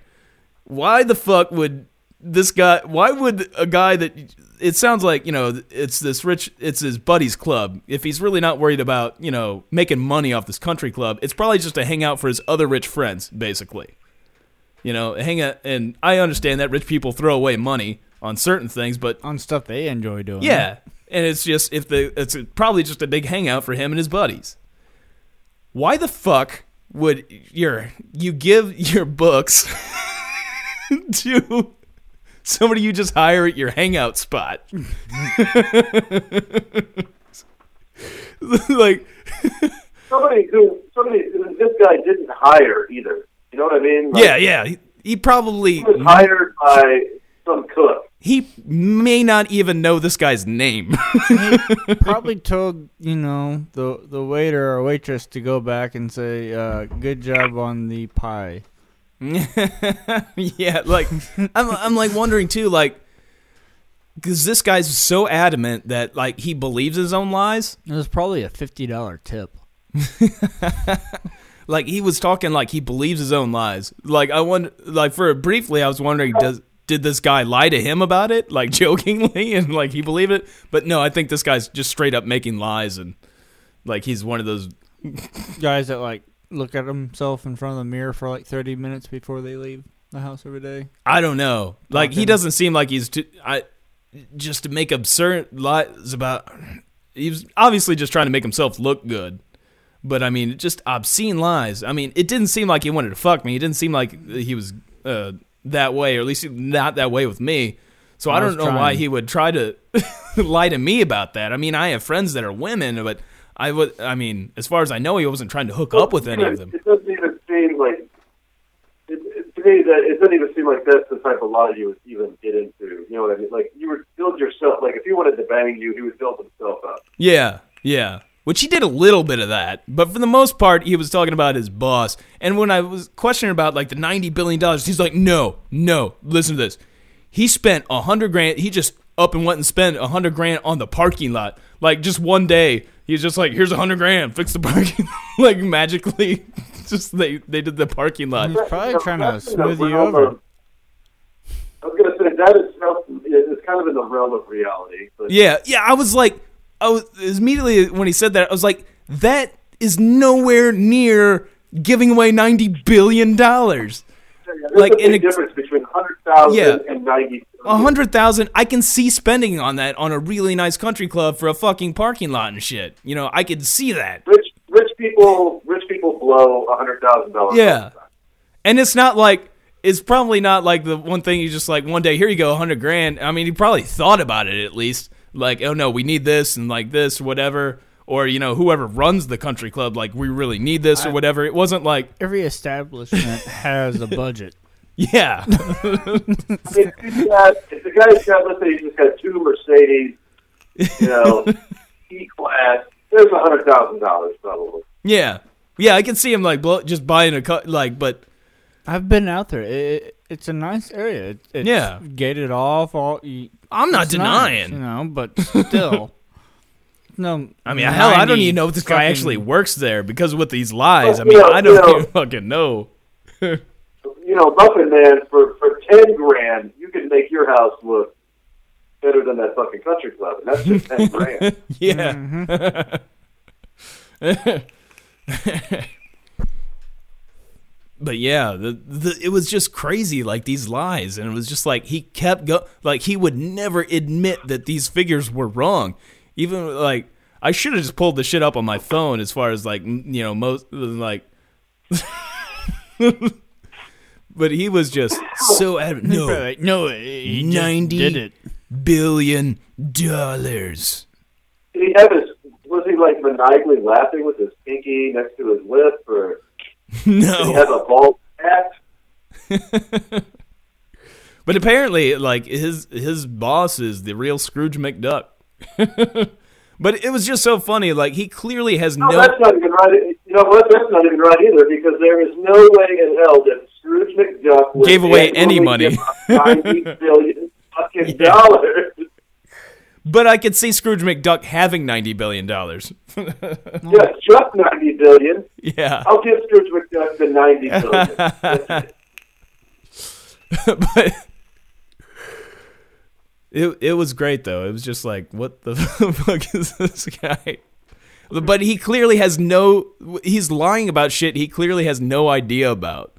why the fuck would this guy? Why would a guy that it sounds like you know it's this rich, it's his buddy's club. If he's really not worried about you know making money off this country club, it's probably just a hangout for his other rich friends, basically. You know, hang out, and I understand that rich people throw away money on certain things, but on stuff they enjoy doing. yeah, and it's just if the it's probably just a big hangout for him and his buddies. Why the fuck would your you give your books to somebody you just hire at your hangout spot? like somebody who somebody who this guy didn't hire either. You know what I mean? Like, yeah, yeah. He, he probably He was hired by some cook. he may not even know this guy's name. Probably told you know the the waiter or waitress to go back and say, uh, "Good job on the pie." yeah, like I'm I'm like wondering too, like because this guy's so adamant that like he believes his own lies. It was probably a fifty dollar tip. Like he was talking like he believes his own lies. Like I wonder, like for briefly, I was wondering, does did this guy lie to him about it, like jokingly, and like he believed it? But no, I think this guy's just straight up making lies, and like he's one of those. Guys that like look at himself in front of the mirror for like thirty minutes before they leave the house every day. I don't know. Like he doesn't seem like he's too. I just to make absurd lies about. He was obviously just trying to make himself look good. But I mean, just obscene lies. I mean, it didn't seem like he wanted to fuck me. It didn't seem like he was uh, that way, or at least not that way with me. So I, I don't know why he would try to lie to me about that. I mean, I have friends that are women, but I would. I mean, as far as I know, he wasn't trying to hook up with any of them. It doesn't even seem like it, it, to me that it doesn't even seem like that's the type of lie you would even get into. You know what I mean? Like you would build yourself. Like if he wanted to bang you, he would build himself up. Yeah, yeah. Which he did a little bit of that, but for the most part, he was talking about his boss. And when I was questioning about like the ninety billion dollars, he's like, "No, no. Listen to this. He spent a hundred grand. He just up and went and spent a hundred grand on the parking lot. Like just one day, he's just like, "Here's a hundred grand. Fix the parking." like magically, just they they did the parking lot. He's probably You trying to that's in the smooth you over. I was gonna say that is it's kind of in the realm of reality. But Yeah, yeah. I was like, I was immediately when he said that, I was like, that is nowhere near giving away ninety billion dollars. there's like, a big in a- difference between hundred thousand Yeah. and ninety. A hundred thousand, I can see spending on that on a really nice country club for a fucking parking lot and shit. You know, I could see that. Rich rich people rich people blow a hundred thousand dollars. Yeah. And it's not like it's probably not like the one thing you just like one day here you go a hundred grand. I mean, he probably thought about it at least. Like, oh no, we need this and like this or whatever. Or you know, whoever runs the country club, like we really need this or whatever. It wasn't like, Every establishment has a budget. Yeah, if he's got, if the guy's got, let's say he's just got two Mercedes, you know, E class, there's a hundred thousand dollars probably. yeah, yeah. I can see him like blow, just buying a cut, like, but I've been out there. It, it, it's a nice area. It, it's Yeah. gated off. All you, I'm not denying. nice, you know, but still, no. I mean, hell, I don't even know if this guy actually works there because with these lies. Oh, I mean, you know, I don't you know- even fucking know. You know, Muffin Man for for ten grand, you can make your house look better than that fucking country club, and that's just ten grand. Yeah. but yeah, the, the it was just crazy, like these lies, and it was just like he kept go, like he would never admit that these figures were wrong, even like I should have just pulled the shit up on my phone as far as like you know most like. but he was just so adamant. No, like, no, he 90 did it. billion dollars. Did he have his? Was he like maniacally laughing with his pinky next to his lip, or did he No, have a bald hat? but apparently, like his his boss is the real Scrooge McDuck. but it was just so funny. Like he clearly has No, no. that's not even right. You know what? That's not even right either, because there is no way in hell that Scrooge McDuck would Gave away any money. Give ninety billion fucking yeah. dollars. But I could see Scrooge McDuck having ninety billion dollars. Yes, just ninety billion. yeah, I'll give Scrooge McDuck the ninety billion. That's but it it was great though. It was just like, what the fuck is this guy? But he clearly has no. He's lying about shit. He clearly has no idea about,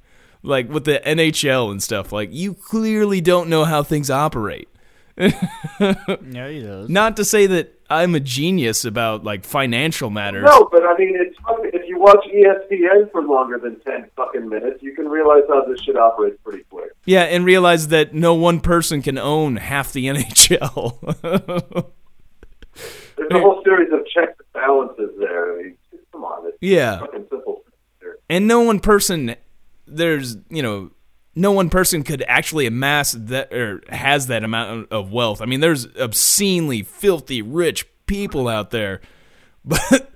like with the NHL and stuff. Like you clearly don't know how things operate. Yeah, he does. Not to say that I'm a genius about like financial matters. No, but I mean, it's fucking, if you watch ESPN for longer than ten fucking minutes, you can realize how this shit operates pretty quick. Yeah, and realize that no one person can own half the NHL. There's a whole series of checks and balances there. I mean, come on, it's yeah. fucking simple. and no one person there's you know no one person could actually amass that or has that amount of wealth i mean there's obscenely filthy rich people out there but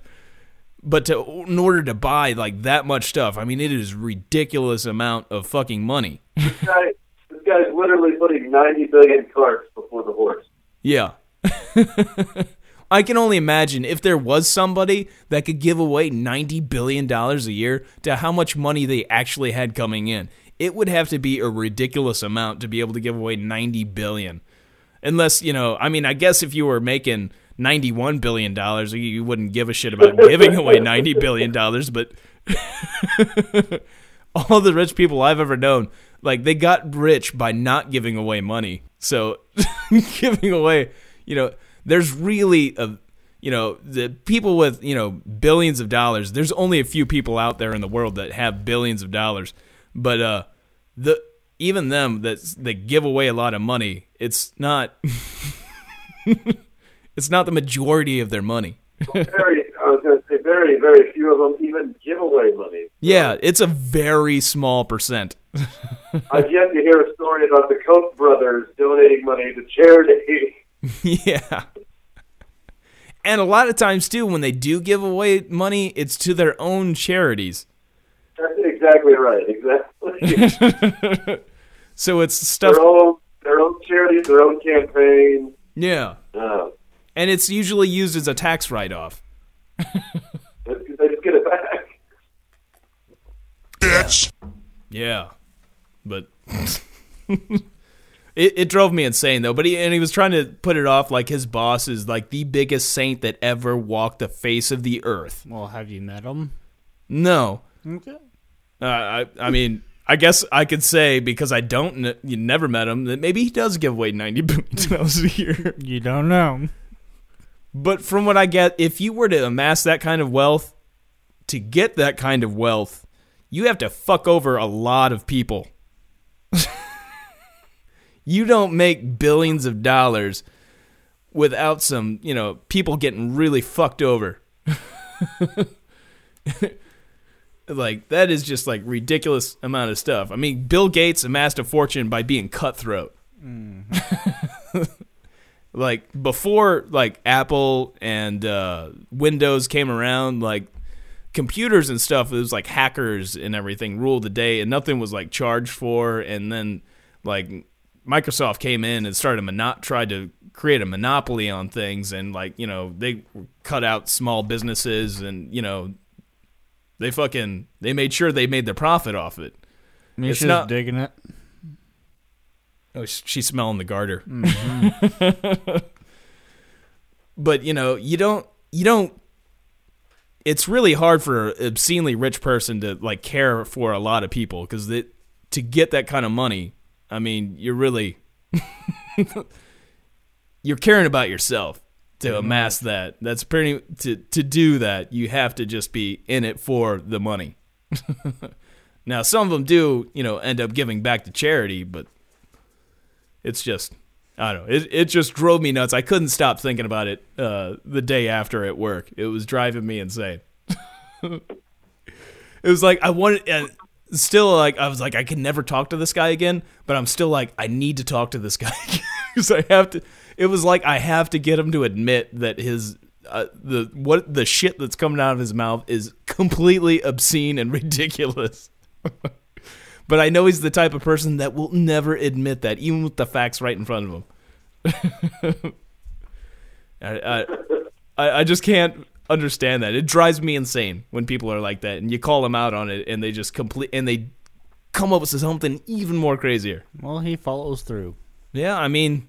but to in order to buy like that much stuff i mean it is ridiculous amount of fucking money This guy, this guy's literally putting ninety billion carts before the horse. Yeah. I can only imagine if there was somebody that could give away $90 billion a year to how much money they actually had coming in. It would have to be a ridiculous amount to be able to give away 90 billion. Unless, you know, I mean, I guess if you were making 91 billion dollars, you wouldn't give a shit about giving away 90 billion dollars, but all the rich people I've ever known, like they got rich by not giving away money. So giving away, you know, there's really a you know, the people with, you know, billions of dollars, there's only a few people out there in the world that have billions of dollars. But uh the even them that that give away a lot of money, it's not it's not the majority of their money. very, I was going to say, very, very few of them even give away money. Yeah, it's a very small percent. I've yet to hear a story about the Koch brothers donating money to charity. yeah. And a lot of times too, when they do give away money, it's to their own charities. That's exactly right. Exactly. So it's stuff. their own, their own charities, their own campaign. Yeah, Uh, and it's usually used as a tax write-off. they they just get it back. Bitch. Yeah, but it it drove me insane though. But he and he was trying to put it off like his boss is like the biggest saint that ever walked the face of the earth. Well, have you met him? No, Okay. uh, I I mean. I guess I could say because I don't, kn- you never met him, that maybe he does give away ninety billion dollars a year. You don't know. But from what I get, if you were to amass that kind of wealth, to get that kind of wealth, you have to fuck over a lot of people. You don't make billions of dollars without some, you know, people getting really fucked over. like that is just like ridiculous amount of stuff. I mean, Bill Gates amassed a fortune by being cutthroat like before like apple and uh, windows came around like computers and stuff it was like hackers and everything ruled the day and nothing was like charged for and then like microsoft came in and started mono- tried to create a monopoly on things and like you know they cut out small businesses and you know they fucking they made sure they made their profit off it Misha's not- digging it. Oh, she's smelling the garter. Mm-hmm. but you know, you don't, you don't. It's really hard for an obscenely rich person to like care for a lot of people because to get that kind of money, I mean, you're really you're caring about yourself to amass that. That's pretty to to do that. You have to just be in it for the money. now, some of them do, you know, end up giving back to charity, but it's just I don't know. It it just drove me nuts. I couldn't stop thinking about it uh, the day after at work. It was driving me insane. it was like I wanted still like I was like I can never talk to this guy again, but I'm still like I need to talk to this guy because I have to. It was like I have to get him to admit that his uh, the what the shit that's coming out of his mouth is completely obscene and ridiculous. But I know he's the type of person that will never admit that, even with the facts right in front of him. I, I, I I just can't understand that. It drives me insane when people are like that, and you call them out on it, and they just complete and they come up with something even more crazier. Well, he follows through. Yeah, I mean,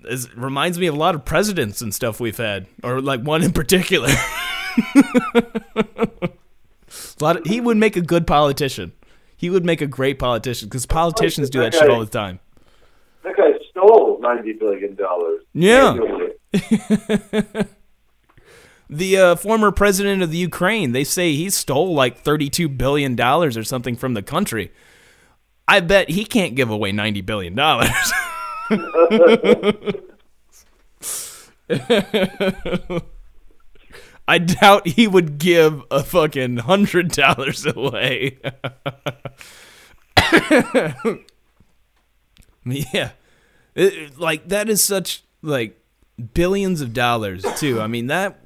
it reminds me of a lot of presidents and stuff we've had, or like one in particular. a lot of, he would make a good politician. He would make a great politician because politicians do that shit all the time. That guy stole ninety billion dollars. Yeah. The uh, former president of the Ukraine, they say he stole like thirty-two billion dollars or something from the country. I bet he can't give away ninety billion dollars. I doubt he would give a fucking hundred dollars away. yeah, it- like that is such like billions of dollars too. I mean that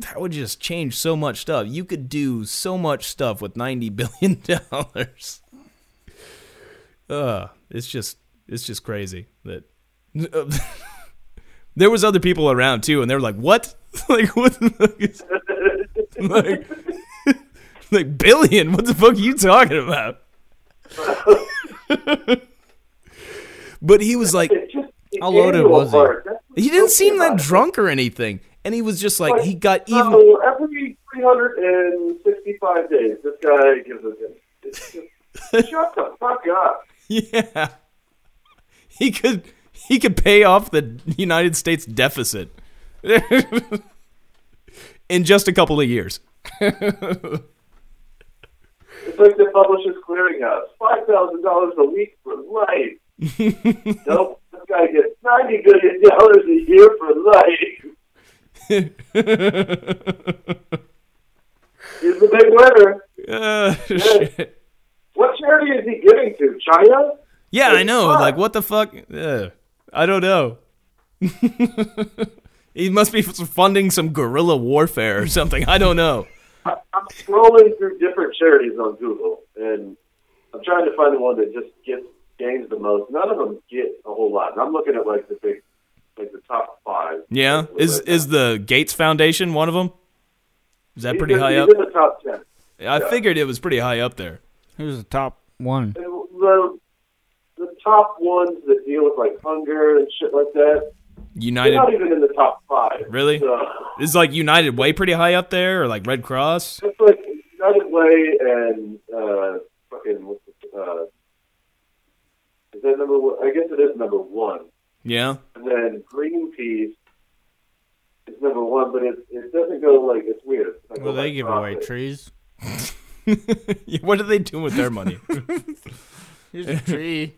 that would just change so much stuff. You could do so much stuff with ninety billion dollars. Uh, it's just it's just crazy that there was other people around too, and they were like, "What? like what? The fuck is, like, like billion? What the fuck are you talking about?" but he was like, How loaded was he? part. That's he didn't seem that drunk or anything, and he was just like, he got even. So every 365 days, this guy gives us. It's just, shut the fuck up. Yeah. He could he could pay off the United States deficit in just a couple of years. It's like the Publishers Clearing House. Five thousand dollars a week for life. Nope, this guy gets ninety billion dollars a year for life. He's the big winner. Uh, shit. What charity is he giving to? China? Yeah, I know. Fuck. Like what the fuck? Uh, I don't know. he must be funding some guerrilla warfare or something. I don't know. I- I'm scrolling through different charities on Google, and I'm trying to find the one that just gets gains the most. None of them get a whole lot. And I'm looking at like the big, like the top five. Yeah, is is the Gates Foundation one of them? Is that He's pretty in- high he's up? in the top ten. I figured it was pretty high up there. Who's the top one? The the top ones that deal with like hunger and shit like that, they're United not even in the top five. Really? So, is like United Way pretty high up there, or like Red Cross? it's like United Way and uh, fucking uh, is that number one? I guess it is number one. Yeah. And then Greenpeace is number one, but it it doesn't go like it's weird. It's like Well, they like give away trees. what are they doing with their money? Here's a tree.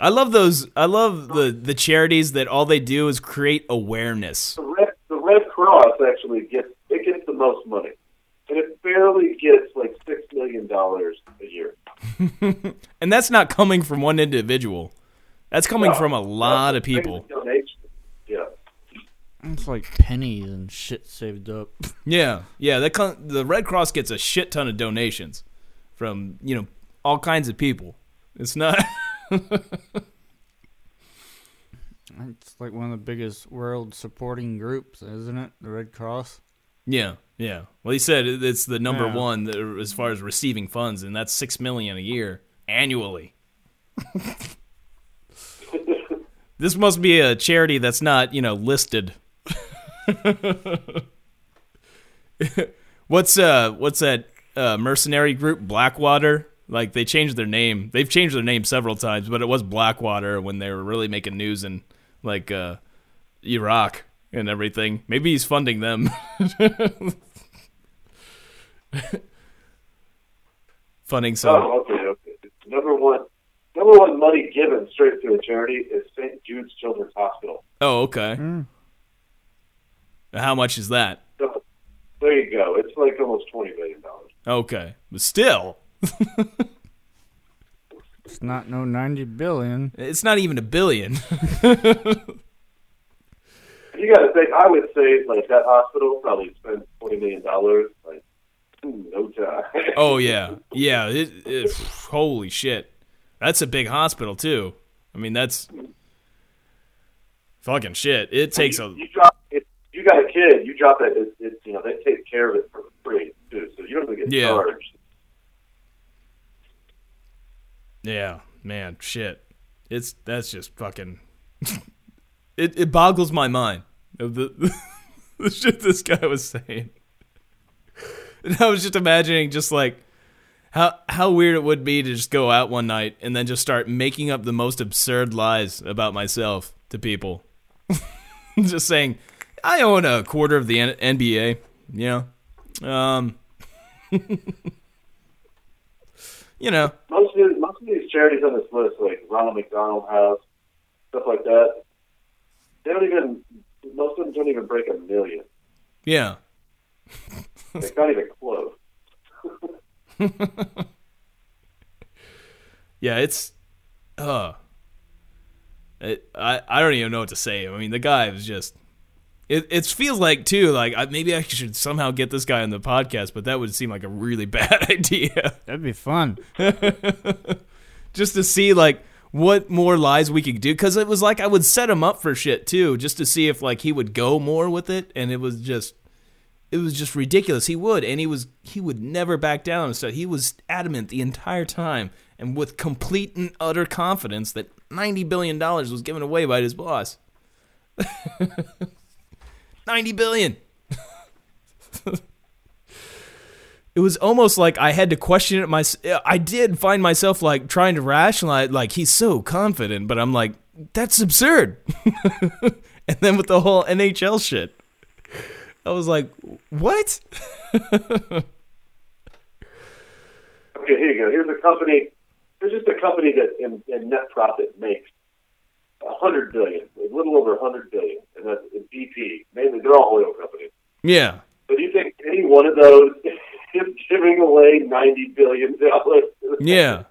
I love those. I love the the charities that all they do is create awareness. The Red the Red Cross actually gets it gets the most money, and it barely gets like six million dollars a year. And that's not coming from one individual. That's coming No, from a lot of people. Yeah. It's like pennies and shit saved up. Yeah, yeah. That con- the Red Cross gets a shit ton of donations from you know all kinds of people. It's not. It's like one of the biggest world supporting groups, isn't it? The Red Cross. yeah, yeah. Well, he said it's the number Yeah. one as far as receiving funds, and that's six million a year annually. this must be a charity that's not you know listed. what's uh what's that uh, mercenary group Blackwater? Like they changed their name. They've changed their name several times, but it was Blackwater when they were really making news in like uh, Iraq and everything. Maybe he's funding them. funding some. Oh, okay, okay. Number one, number one money given straight to a charity is St. Jude's Children's Hospital. Oh, okay. Hmm. How much is that? So, there you go. It's like almost twenty million dollars. Okay, but still, It's not no ninety billion. it's not even a billion. You got to think. I would say like that hospital probably spent twenty million dollars like no time. Oh yeah, yeah. It, it, holy shit, that's a big hospital too. I mean, that's fucking shit. It takes you, a you drop if you got a kid, you drop it. It, it. You know they take care of it for free too, so you don't even get Yeah. charged. yeah, man, shit. It's that's just fucking. it it boggles my mind of the the shit this guy was saying. And I was just imagining just like how how weird it would be to just go out one night and then just start making up the most absurd lies about myself to people. just saying, I own a quarter of the N- NBA. You know, um, you know, Most of these, most of these charities on this list, like Ronald McDonald House, stuff like that, they don't even. Most of them don't even break a million. yeah, They're not even close. yeah. It's, uh, it, I I don't even know what to say. I mean, the guy was just. It it feels like too like I, maybe I should somehow get this guy on the podcast, but that would seem like a really bad idea. That'd be fun. just to see like what more lies we could do because it was like I would set him up for shit too, just to see if like he would go more with it, and it was just it was just ridiculous. He would, and he was he would never back down So. He was adamant the entire time, and with complete and utter confidence that ninety billion dollars was given away by his boss. ninety billion. it was almost like I had to question it myself. I did find myself like trying to rationalize, like he's so confident, but I'm like, that's absurd. and then with the whole NHL shit, I was like, what? Okay, here you go. Here's a company. Here's just a company that in, in net profit makes a hundred billion, a little over a hundred billion, and that's in BP. Mainly, they're all oil companies. yeah. But do you think any one of those giving away ninety billion dollars? Yeah.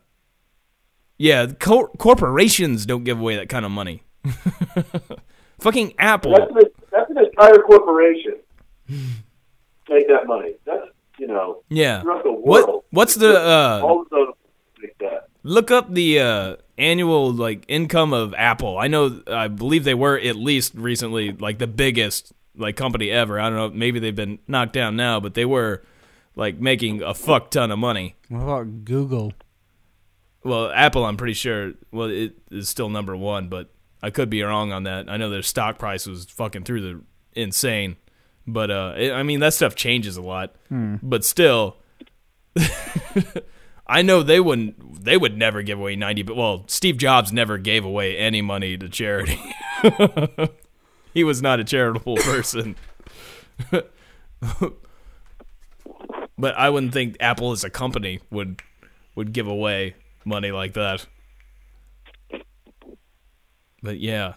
Yeah, cor- corporations don't give away that kind of money. Fucking Apple. That's an, that's an entire corporation. Make that money. That's you know Yeah. throughout the What what's the uh all of those like that. look up the uh annual like income of Apple. I know I believe they were at least recently like the biggest like company ever. I don't know, maybe they've been knocked down now, but they were like making a fuck ton of money. What about Google? Well, Apple, I'm pretty sure. Well, it is still number one, but I could be wrong on that. I know their stock price was fucking through the insane, but uh, it, I mean that stuff changes a lot. But still, I know they wouldn't. They would never give away ninety. But well, Steve Jobs never gave away any money to charity. he was not a charitable person. But I wouldn't think Apple as a company would would give away money like that. But yeah,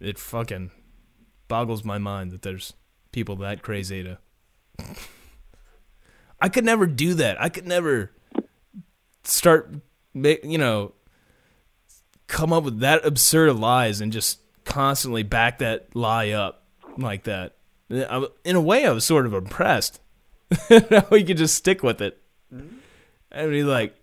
it fucking boggles my mind that there's people that crazy to. I could never do that. I could never start, you know, come up with that absurd lies and just constantly back that lie up like that. In a way, I was sort of impressed how he could just stick with it. and he's like,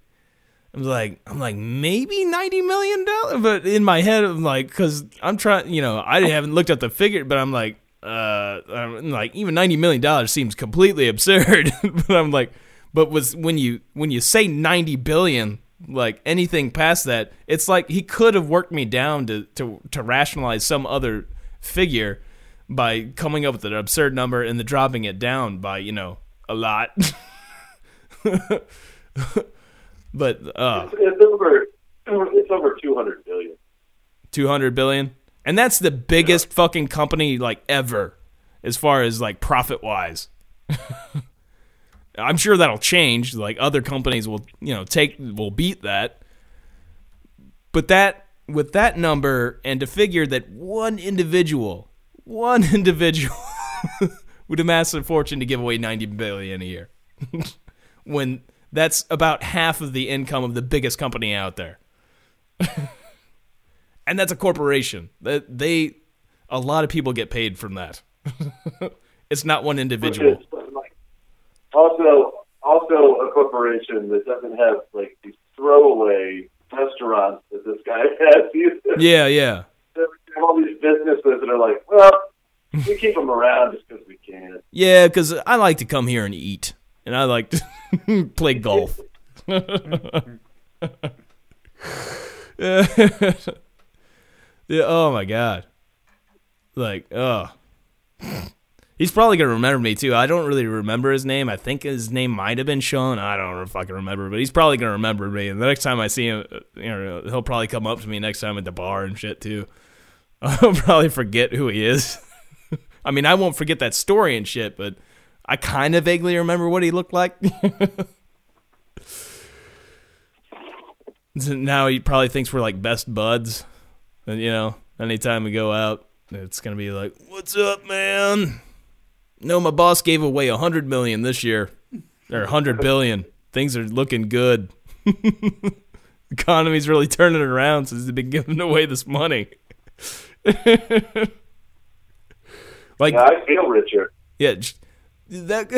I'm like, I'm like, maybe ninety million dollars, but in my head, I'm like, because I'm trying, you know, I haven't looked at the figure, but I'm like, uh, I'm like, even ninety million dollars seems completely absurd. but I'm like, but was when you when you say ninety billion, like anything past that, it's like he could have worked me down to to to rationalize some other figure by coming up with an absurd number and then dropping it down by you know a lot. but uh It's over. It's over two hundred billion. 200 billion and that's the biggest fucking company like ever as far as like profit wise i'm sure that'll change like other companies will you know take will beat that but that with that number and to figure that one individual one individual would amass a fortune to give away 90 billion a year when that's about half of the income of the biggest company out there and that's a corporation. That they, a lot of people get paid from that. it's not one individual. Which is, like, also, also a corporation that doesn't have like these throwaway restaurants that this guy has. Yeah, yeah, they have all these businesses that are like, well, we keep them around just because we can. yeah. Because I like to come here and eat, and I like to play golf. yeah. Oh my god. Like, oh. He's probably gonna remember me too. I don't really remember his name. I think his name might have been Sean. I don't know if I can remember, but he's probably gonna remember me. And the next time I see him, uh, you know, he'll probably come up to me next time at the bar and shit too. I'll probably forget who he is. I mean, I won't forget that story and shit, but I kind of vaguely remember what he looked like. Now he probably thinks we're like best buds. And, you know, anytime we go out, it's gonna be like, "What's up, man?" No, my boss gave away a hundred million this year, or a hundred billion. Things are looking good. Economy's really turning around since they've been giving away this money. like, Yeah, I feel richer. yeah, that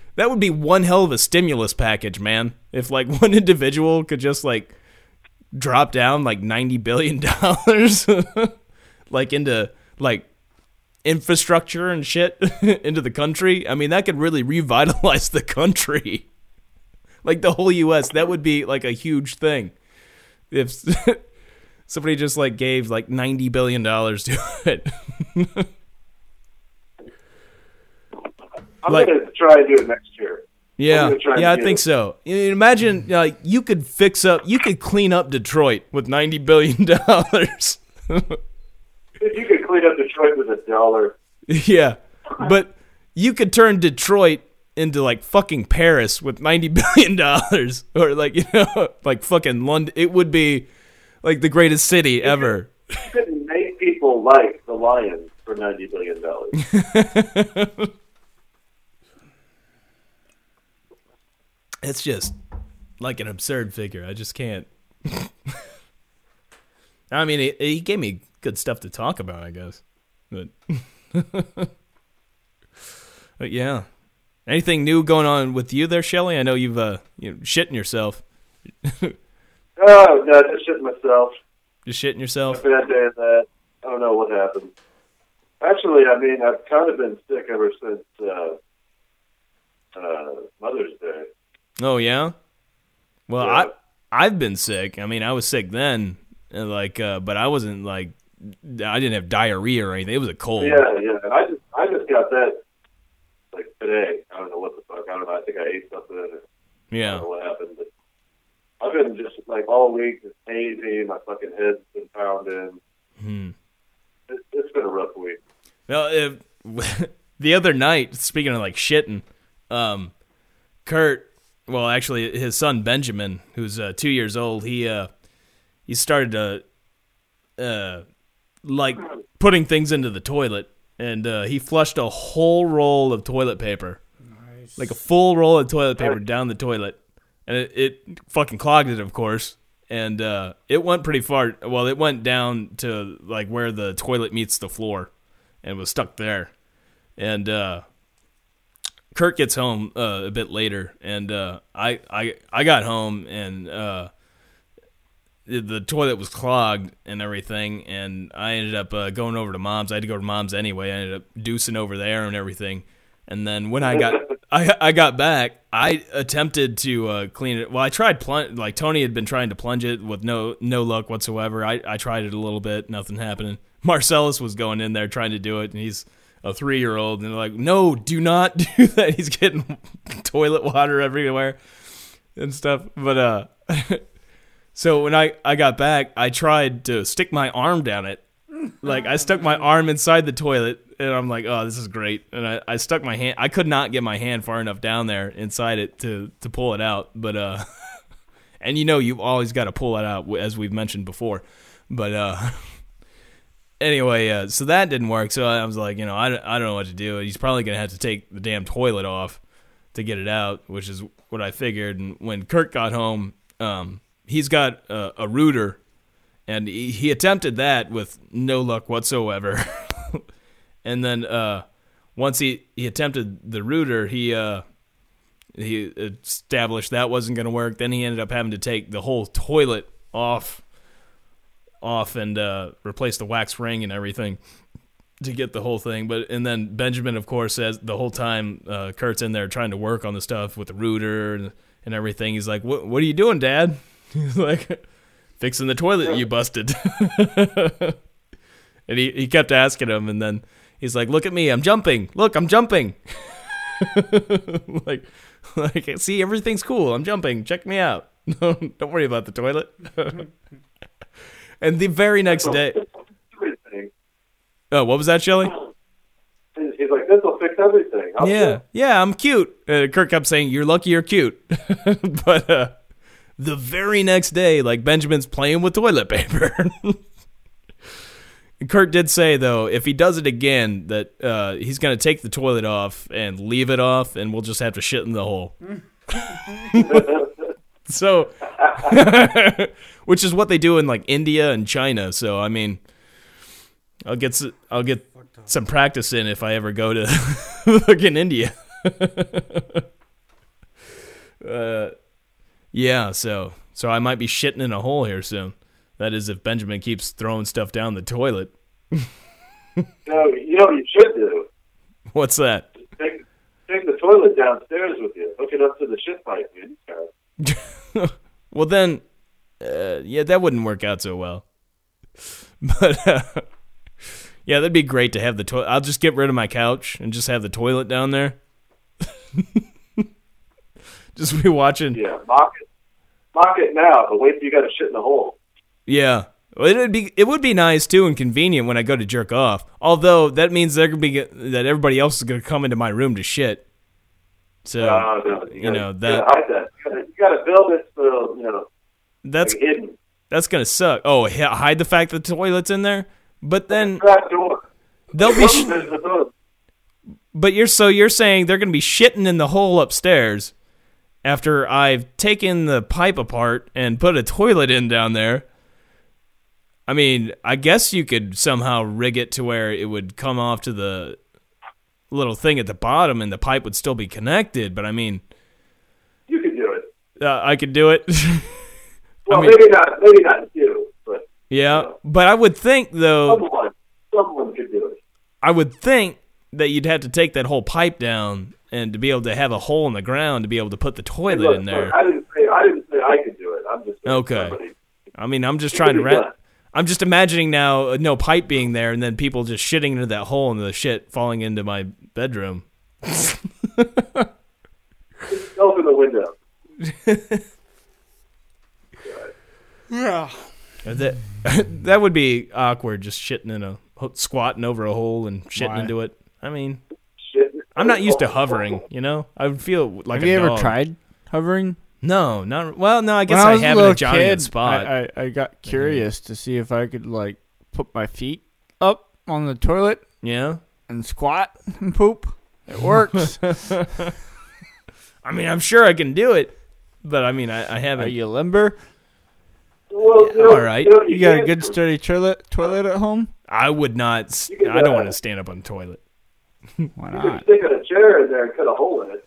that would be one hell of a stimulus package, man. If like one individual could just like drop down like ninety billion dollars, like into like infrastructure and shit into the country, I mean that could really revitalize the country. Like the whole U.S. That would be like a huge thing if somebody just like gave like ninety billion dollars to it. I'm Like- gonna try and do it next year. Yeah, gonna try and yeah, I think it. so. Imagine like you could fix up, you could clean up Detroit with ninety billion dollars. If you could clean up Detroit with a dollar, yeah, but you could turn Detroit into like fucking Paris with ninety billion dollars, or like you know, like fucking London. It would be like the greatest city ever. you could make people like the Lions for ninety billion dollars. It's just like an absurd figure. I just can't. I mean, he, he gave me good stuff to talk about, I guess. But, but yeah. Anything new going on with you there, Shelly? I know you've uh, you know, shitting yourself. oh no, just shit myself. Just shitting yourself. Bad day of that. I don't know what happened. Actually, I mean, I've kind of been sick ever since uh, uh, Mother's Day. Oh yeah. Well, Yeah. I I've been sick. I mean, I was sick then, like, uh, but I wasn't like I didn't have diarrhea or anything. It was a cold. Yeah, yeah. And I just, I just got that like today. I don't know what the fuck. I don't know. I think I ate something. And I Yeah. don't know what happened, but I've been just like all week just hazy. My fucking head's been pounding. Hmm. It, it's been a rough week. Well, if, the other night, speaking of like shitting, um, Kurt, well, actually, his son Benjamin, who's uh, two years old, he uh, he started to uh, like putting things into the toilet, and uh, he flushed a whole roll of toilet paper, like a full roll of toilet paper down the toilet, and it, it fucking clogged it, of course. And uh, it went pretty far. Well, it went down to like where the toilet meets the floor, and was stuck there. And uh, Kurt gets home uh, a bit later, and uh, I, I I got home and uh, the, toilet was clogged and everything, and I ended up uh, going over to mom's. I had to go to mom's anyway. I ended up deucing over there and everything. And then when I got I I got back, I attempted to uh, clean it. Well, I tried plunge like Tony had been trying to plunge it with no no luck whatsoever. I I tried it a little bit, nothing happening. Marcellus was going in there trying to do it, and he's a three year old, and they're like, "No, do not do that." He's getting toilet water everywhere and stuff. But uh, so when I I got back, I tried to stick my arm down it. Like I stuck my arm inside the toilet, and I'm like, "Oh, this is great." And I, I stuck my hand. I could not get my hand far enough down there inside it to to pull it out. But uh, and you know, you've always got to pull it out, as we've mentioned before. But uh. Anyway, uh, so that didn't work. So I was like, you know, I, I don't know what to do. He's probably going to have to take the damn toilet off to get it out, which is what I figured. And when Kurt got home, um, he's got a, a router, and he, he attempted that with no luck whatsoever. and then uh, once he, he attempted the router, he uh, he established that wasn't going to work. Then he ended up having to take the whole toilet off off and uh, replace the wax ring and everything to get the whole thing. But and then Benjamin, of course, says the whole time uh, Kurt's in there trying to work on the stuff with the router and, and everything. He's like, "What What are you doing, Dad?" He's like, "Fixing the toilet you busted." and he he kept asking him, and then he's like, "Look at me, I'm jumping. Look, I'm jumping." like, like, see, everything's cool. I'm jumping. Check me out. Don't worry about the toilet. And the very next day, oh, what was that, Shelly? He's like, this will fix everything. I'll Yeah, yeah, I'm cute. Uh, Kirk kept saying, "You're lucky you're cute," but uh, the very next day, like Benjamin's playing with toilet paper. Kurt did say though, if he does it again, that uh, he's gonna take the toilet off and leave it off, and we'll just have to shit in the hole. so, which is what they do in like India and China. So I mean, I'll get I'll get some practice in if I ever go to fucking India. uh, yeah, so So I might be shitting in a hole here soon. That is, if Benjamin keeps throwing stuff down the toilet. Know, you know what you should do? What's that? Take, take the toilet downstairs with you. Hook it up to the shit pipe, man. You. Well, then, uh, yeah, that wouldn't work out so well. But uh, yeah, that'd be great to have the toilet. I'll just get rid of my couch and just have the toilet down there. just be watching. Yeah, mock it. Mock it now, but wait till you got to shit in the hole. Yeah. Well, it would be it would be nice too and convenient when I go to jerk off. Although that means they're gonna be that everybody else is gonna come into my room to shit. So No, no, you gotta- know that that. You gotta, build it so you know that's like hidden. that's gonna suck. Oh, hide the fact that the toilet's in there. But then they'll be. Sh- There's the toilet. but you're so you're saying they're gonna be shitting in the hole upstairs after I've taken the pipe apart and put a toilet in down there. I mean, I guess you could somehow rig it to where it would come off to the little thing at the bottom and the pipe would still be connected. But I mean, You can do it. Uh, I could do it. Well, mean- maybe not. Maybe not you, but yeah, but I would think though, someone, someone could do it. I would think that you'd have to take that whole pipe down and to be able to have a hole in the ground to be able to put the toilet Look, in there. I didn't say I didn't say I could do it. I'm just Okay. somebody- I mean, I'm just trying to done. I'm just imagining now uh, no pipe being there and then people just shitting into that hole and the shit falling into my bedroom. Open the window. Yeah. That that would be awkward just shitting in a squatting over a hole and shitting Why? into it. I mean, Shit. I'm not used to hovering, you know? I would feel like Have a you ever dog. tried hovering? No, not well, no, I guess when I, I was have a in little a Johnny kid, spot. I, I, I got mm-hmm. curious to see if I could like put my feet up on the toilet yeah. and squat and poop. It works. I mean, I'm sure I can do it, but I mean, I, I haven't. you limber? Well, you know, all right. You, know, You got a good sturdy toilet toilet at home? I would not. can, I don't uh, want to stand up on the toilet. Why You can not? stick a chair in there and cut a hole in it.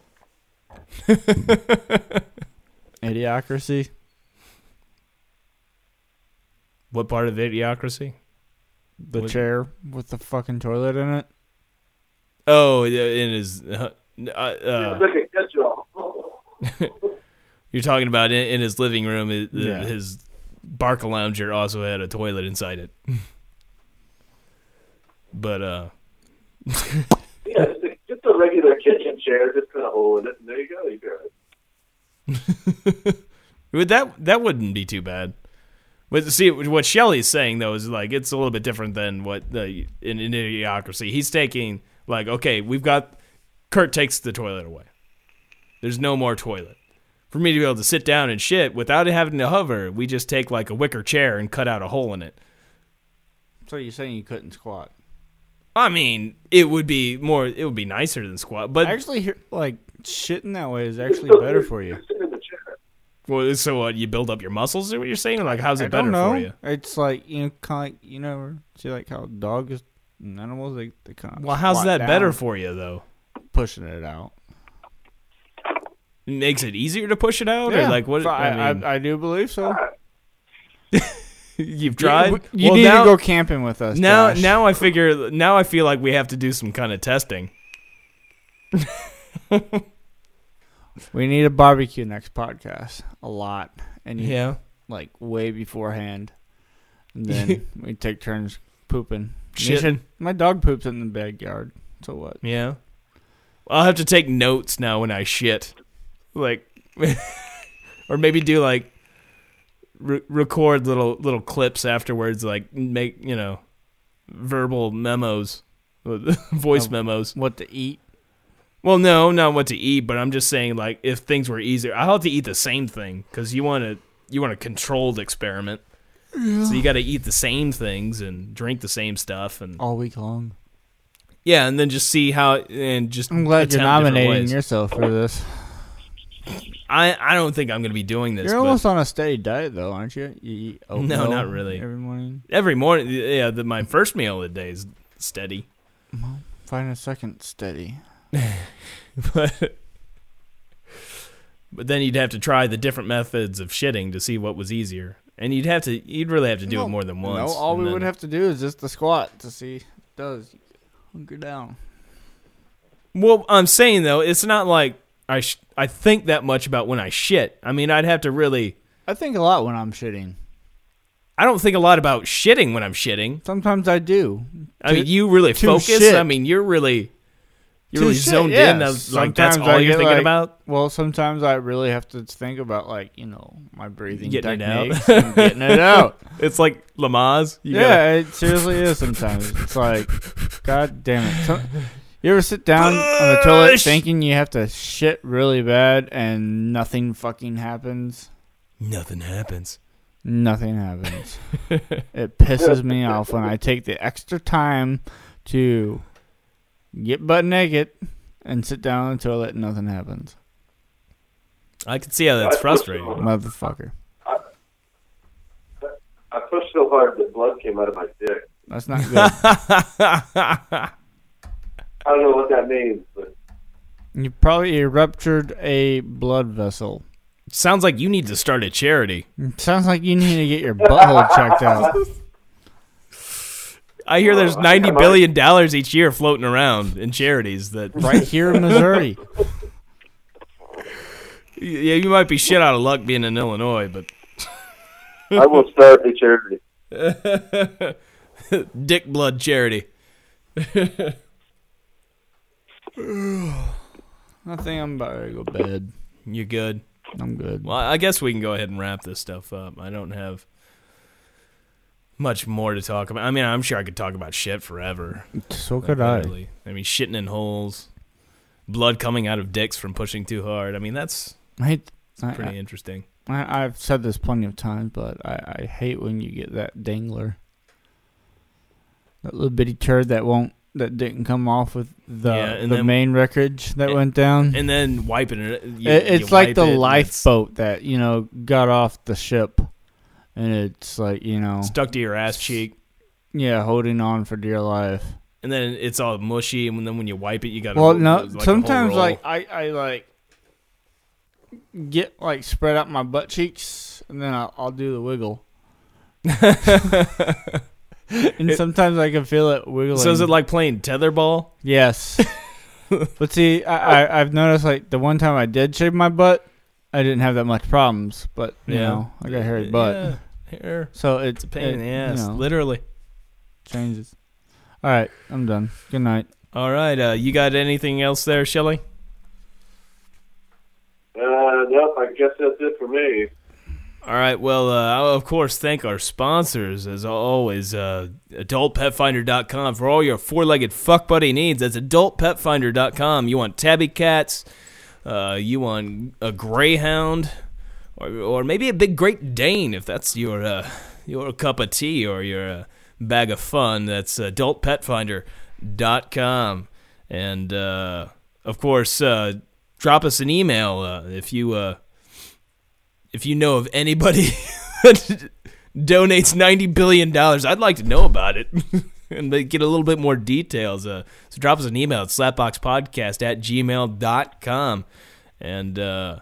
Idiocracy. What part of idiocracy? The What- chair with the fucking toilet in it. Oh, yeah, in his. Uh, uh, It's uh, like a catch-all. You're talking about in, in his living room. His, Yeah. his BarcaLounger also had a toilet inside it. but uh, yeah, just a, regular kitchen chair, just cut a hole in it, and there you go. You got it. would that that wouldn't be too bad. But see, what Shelley's saying though is like it's a little bit different than what the in, in idiocracy. He's taking like okay, we've got Kurt takes the toilet away. There's no more toilet. For me to be able to sit down and shit without having to hover, we just take like a wicker chair and cut out a hole in it. So you're saying you couldn't squat? I mean, it would be more. It would be nicer than squat, but Actually, hear- like shitting that way is actually better for you. Sit in the chair. well, so what? You build up your muscles? Is what you're saying? Like, how's it I better don't know. for you? It's like you know, kind of like, you know, see like how dogs and animals they they kind of Well, how's that better for you though? pushing it out? It makes it easier to push it out, or like what? I, I mean, I, I do believe so. Uh, you've tried. You, you Well, need now, to go camping with us. Now, Josh. now I figure. Now I feel like we have to do some kind of testing. we need a barbecue next podcast. A lot, and you, Yeah. like way beforehand. And then we take turns pooping. Shitting. Nisha- My dog poops in the backyard. So what? Yeah. I'll have to take notes now when I shit, like, or maybe do like re- record little little clips afterwards, like make you know verbal memos, voice Oh. memos. What to eat? Well, no, not what to eat, but I'm just saying like if things were easier, I'll have to eat the same thing because you want to you want a controlled experiment. So you got to eat the same things and drink the same stuff and all week long. yeah, and then just see how and just. I'm glad you're nominating yourself for this. I I don't think I'm gonna be doing this. You're almost on a steady diet though, aren't you? You eat No, not really. every morning. every morning. Yeah, the, my first meal of the day is steady, Find a second steady. but But then you'd have to try the different methods of shitting to see what was easier. And you'd have to you'd really have to do No, it more than once. No, all we would have to do is just the squat to see if it does. Hunker down. Well, I'm saying though, it's not like I sh- I think that much about when I shit. I mean, I'd have to really I think a lot when I'm shitting. I don't think a lot about shitting when I'm shitting. Sometimes I do. I mean, you really focus. shit. I mean, you're really you're To really shit, zoned yeah. in. That's, like that's Sometimes all I you're thinking like, about. Well, sometimes I really have to think about like you know my breathing Getting it out. techniques and getting it out. It's like Lamaze. You gotta- yeah, it seriously is. Sometimes it's like, God damn it. Some, you ever sit down on the toilet thinking you have to shit really bad and nothing fucking happens? nothing happens. Nothing happens. it pisses me off when I take the extra time to get butt naked and sit down on the toilet and nothing happens. I can see how that's frustrating. Motherfucker. I pushed so hard that blood came out of my dick. That's not good. I don't know what that means, but you probably ruptured a blood vessel. Sounds like you need to start a charity. Sounds like you need to get your butthole checked out. I hear there's Oh, I ninety think I might- billion dollars each year floating around in charities that Right here in Missouri. yeah, you might be shit out of luck being in Illinois, but I will start a charity. dick blood charity. I think I'm about to go to bed. You good? I'm good. Well, I guess we can go ahead and wrap this stuff up. I don't have much more to talk about. I mean, I'm sure I could talk about shit forever. So could I. I mean, shitting in holes, blood coming out of dicks from pushing too hard. I mean, that's I. I, pretty interesting. I, I've said this plenty of times, but I, I hate when you get that dangler, that little bitty turd that won't that didn't come off with the Yeah, the then- main wreckage that and- went down. And then wiping it. You, It- it's like the it lifeboat that you know got off the ship, and it's like you know, stuck to your ass cheek. yeah, holding on for dear life. And then it's all mushy, and then when you wipe it, you got. Well, no, sometimes like I, I like get like spread out my butt cheeks, and then I'll, I'll do the wiggle. and sometimes I can feel it wiggling. so is it like playing tetherball? yes? but see, I, I I've noticed like the one time I did shave my butt, I didn't have that much problems. But you Yeah. know, I got hairy butt, Yeah, hair. so it's It's a pain in the ass, You know, literally. changes. All right, I'm done. Good night. All right, uh, you got anything else there, Shelly? Uh, nope, I guess that's it for me. All right. Well, uh, I'll of course thank our sponsors as always. Uh, AdultPetFinder.com for all your four-legged fuck buddy needs. That's AdultPetFinder.com. You want tabby cats? Uh, you want a greyhound, or or maybe a big Great Dane if that's your uh, your cup of tea or your uh, bag of fun. That's AdultPetFinder.com. And uh, of course, uh, drop us an email if you. If you know of anybody that donates ninety billion dollars, I'd like to know about it and get a little bit more details. Uh, so drop us an email at slapboxpodcast at gmail.com. And uh,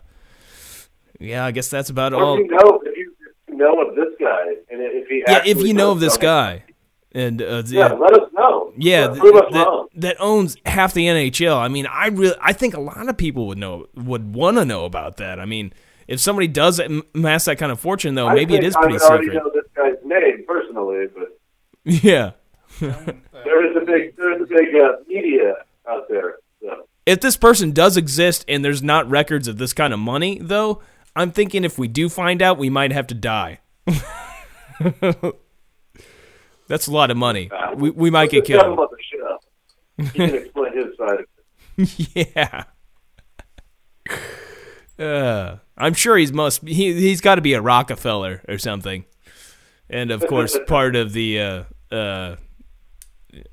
yeah, I guess that's about Or all. if you know, if you, know of this guy, and if he Yeah, if you know of this guy, and uh, yeah, let us know. yeah, th- prove us that, wrong. that owns half the NHL. I mean, I really, I think a lot of people would know, would want to know about that. I mean, if somebody does am- amass that kind of fortune, though, maybe it is pretty is I pretty would already know this guy's name personally, but Yeah. there is a big there is a big uh, media out there. So. if this person does exist and there's not records of this kind of money, though, I'm thinking if we do find out, we might have to die. That's a lot of money. Uh, We, we might get Let's him killed. about the show. He can explain his side. of it. yeah. Uh, I'm sure he's must he he's got to be a Rockefeller or something, and of course part of the uh uh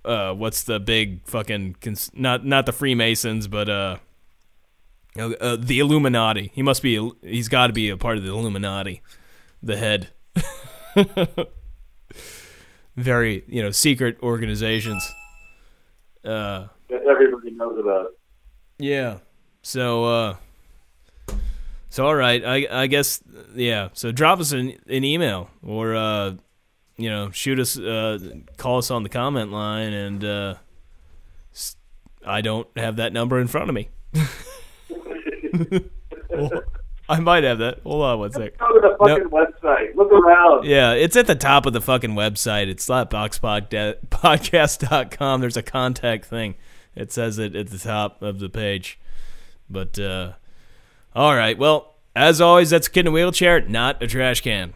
uh what's the big fucking cons- not not the Freemasons but uh, uh, uh the Illuminati. He must be he's got to be a part of the Illuminati, the head. Very you know secret organizations. Uh. That everybody knows about. Yeah. So uh So all right, I I guess yeah. So drop us an, an email or uh, you know shoot us, uh, call us on the comment line, and uh, I don't have that number in front of me. Well, I might have that. Hold on one sec. Go to the fucking website. Look around. Yeah, it's at the top of the fucking website. It's slapboxpodcast.com. There's a contact thing. It says it at the top of the page. But uh all right. Well, as always, that's a kid in a wheelchair, not a trash can.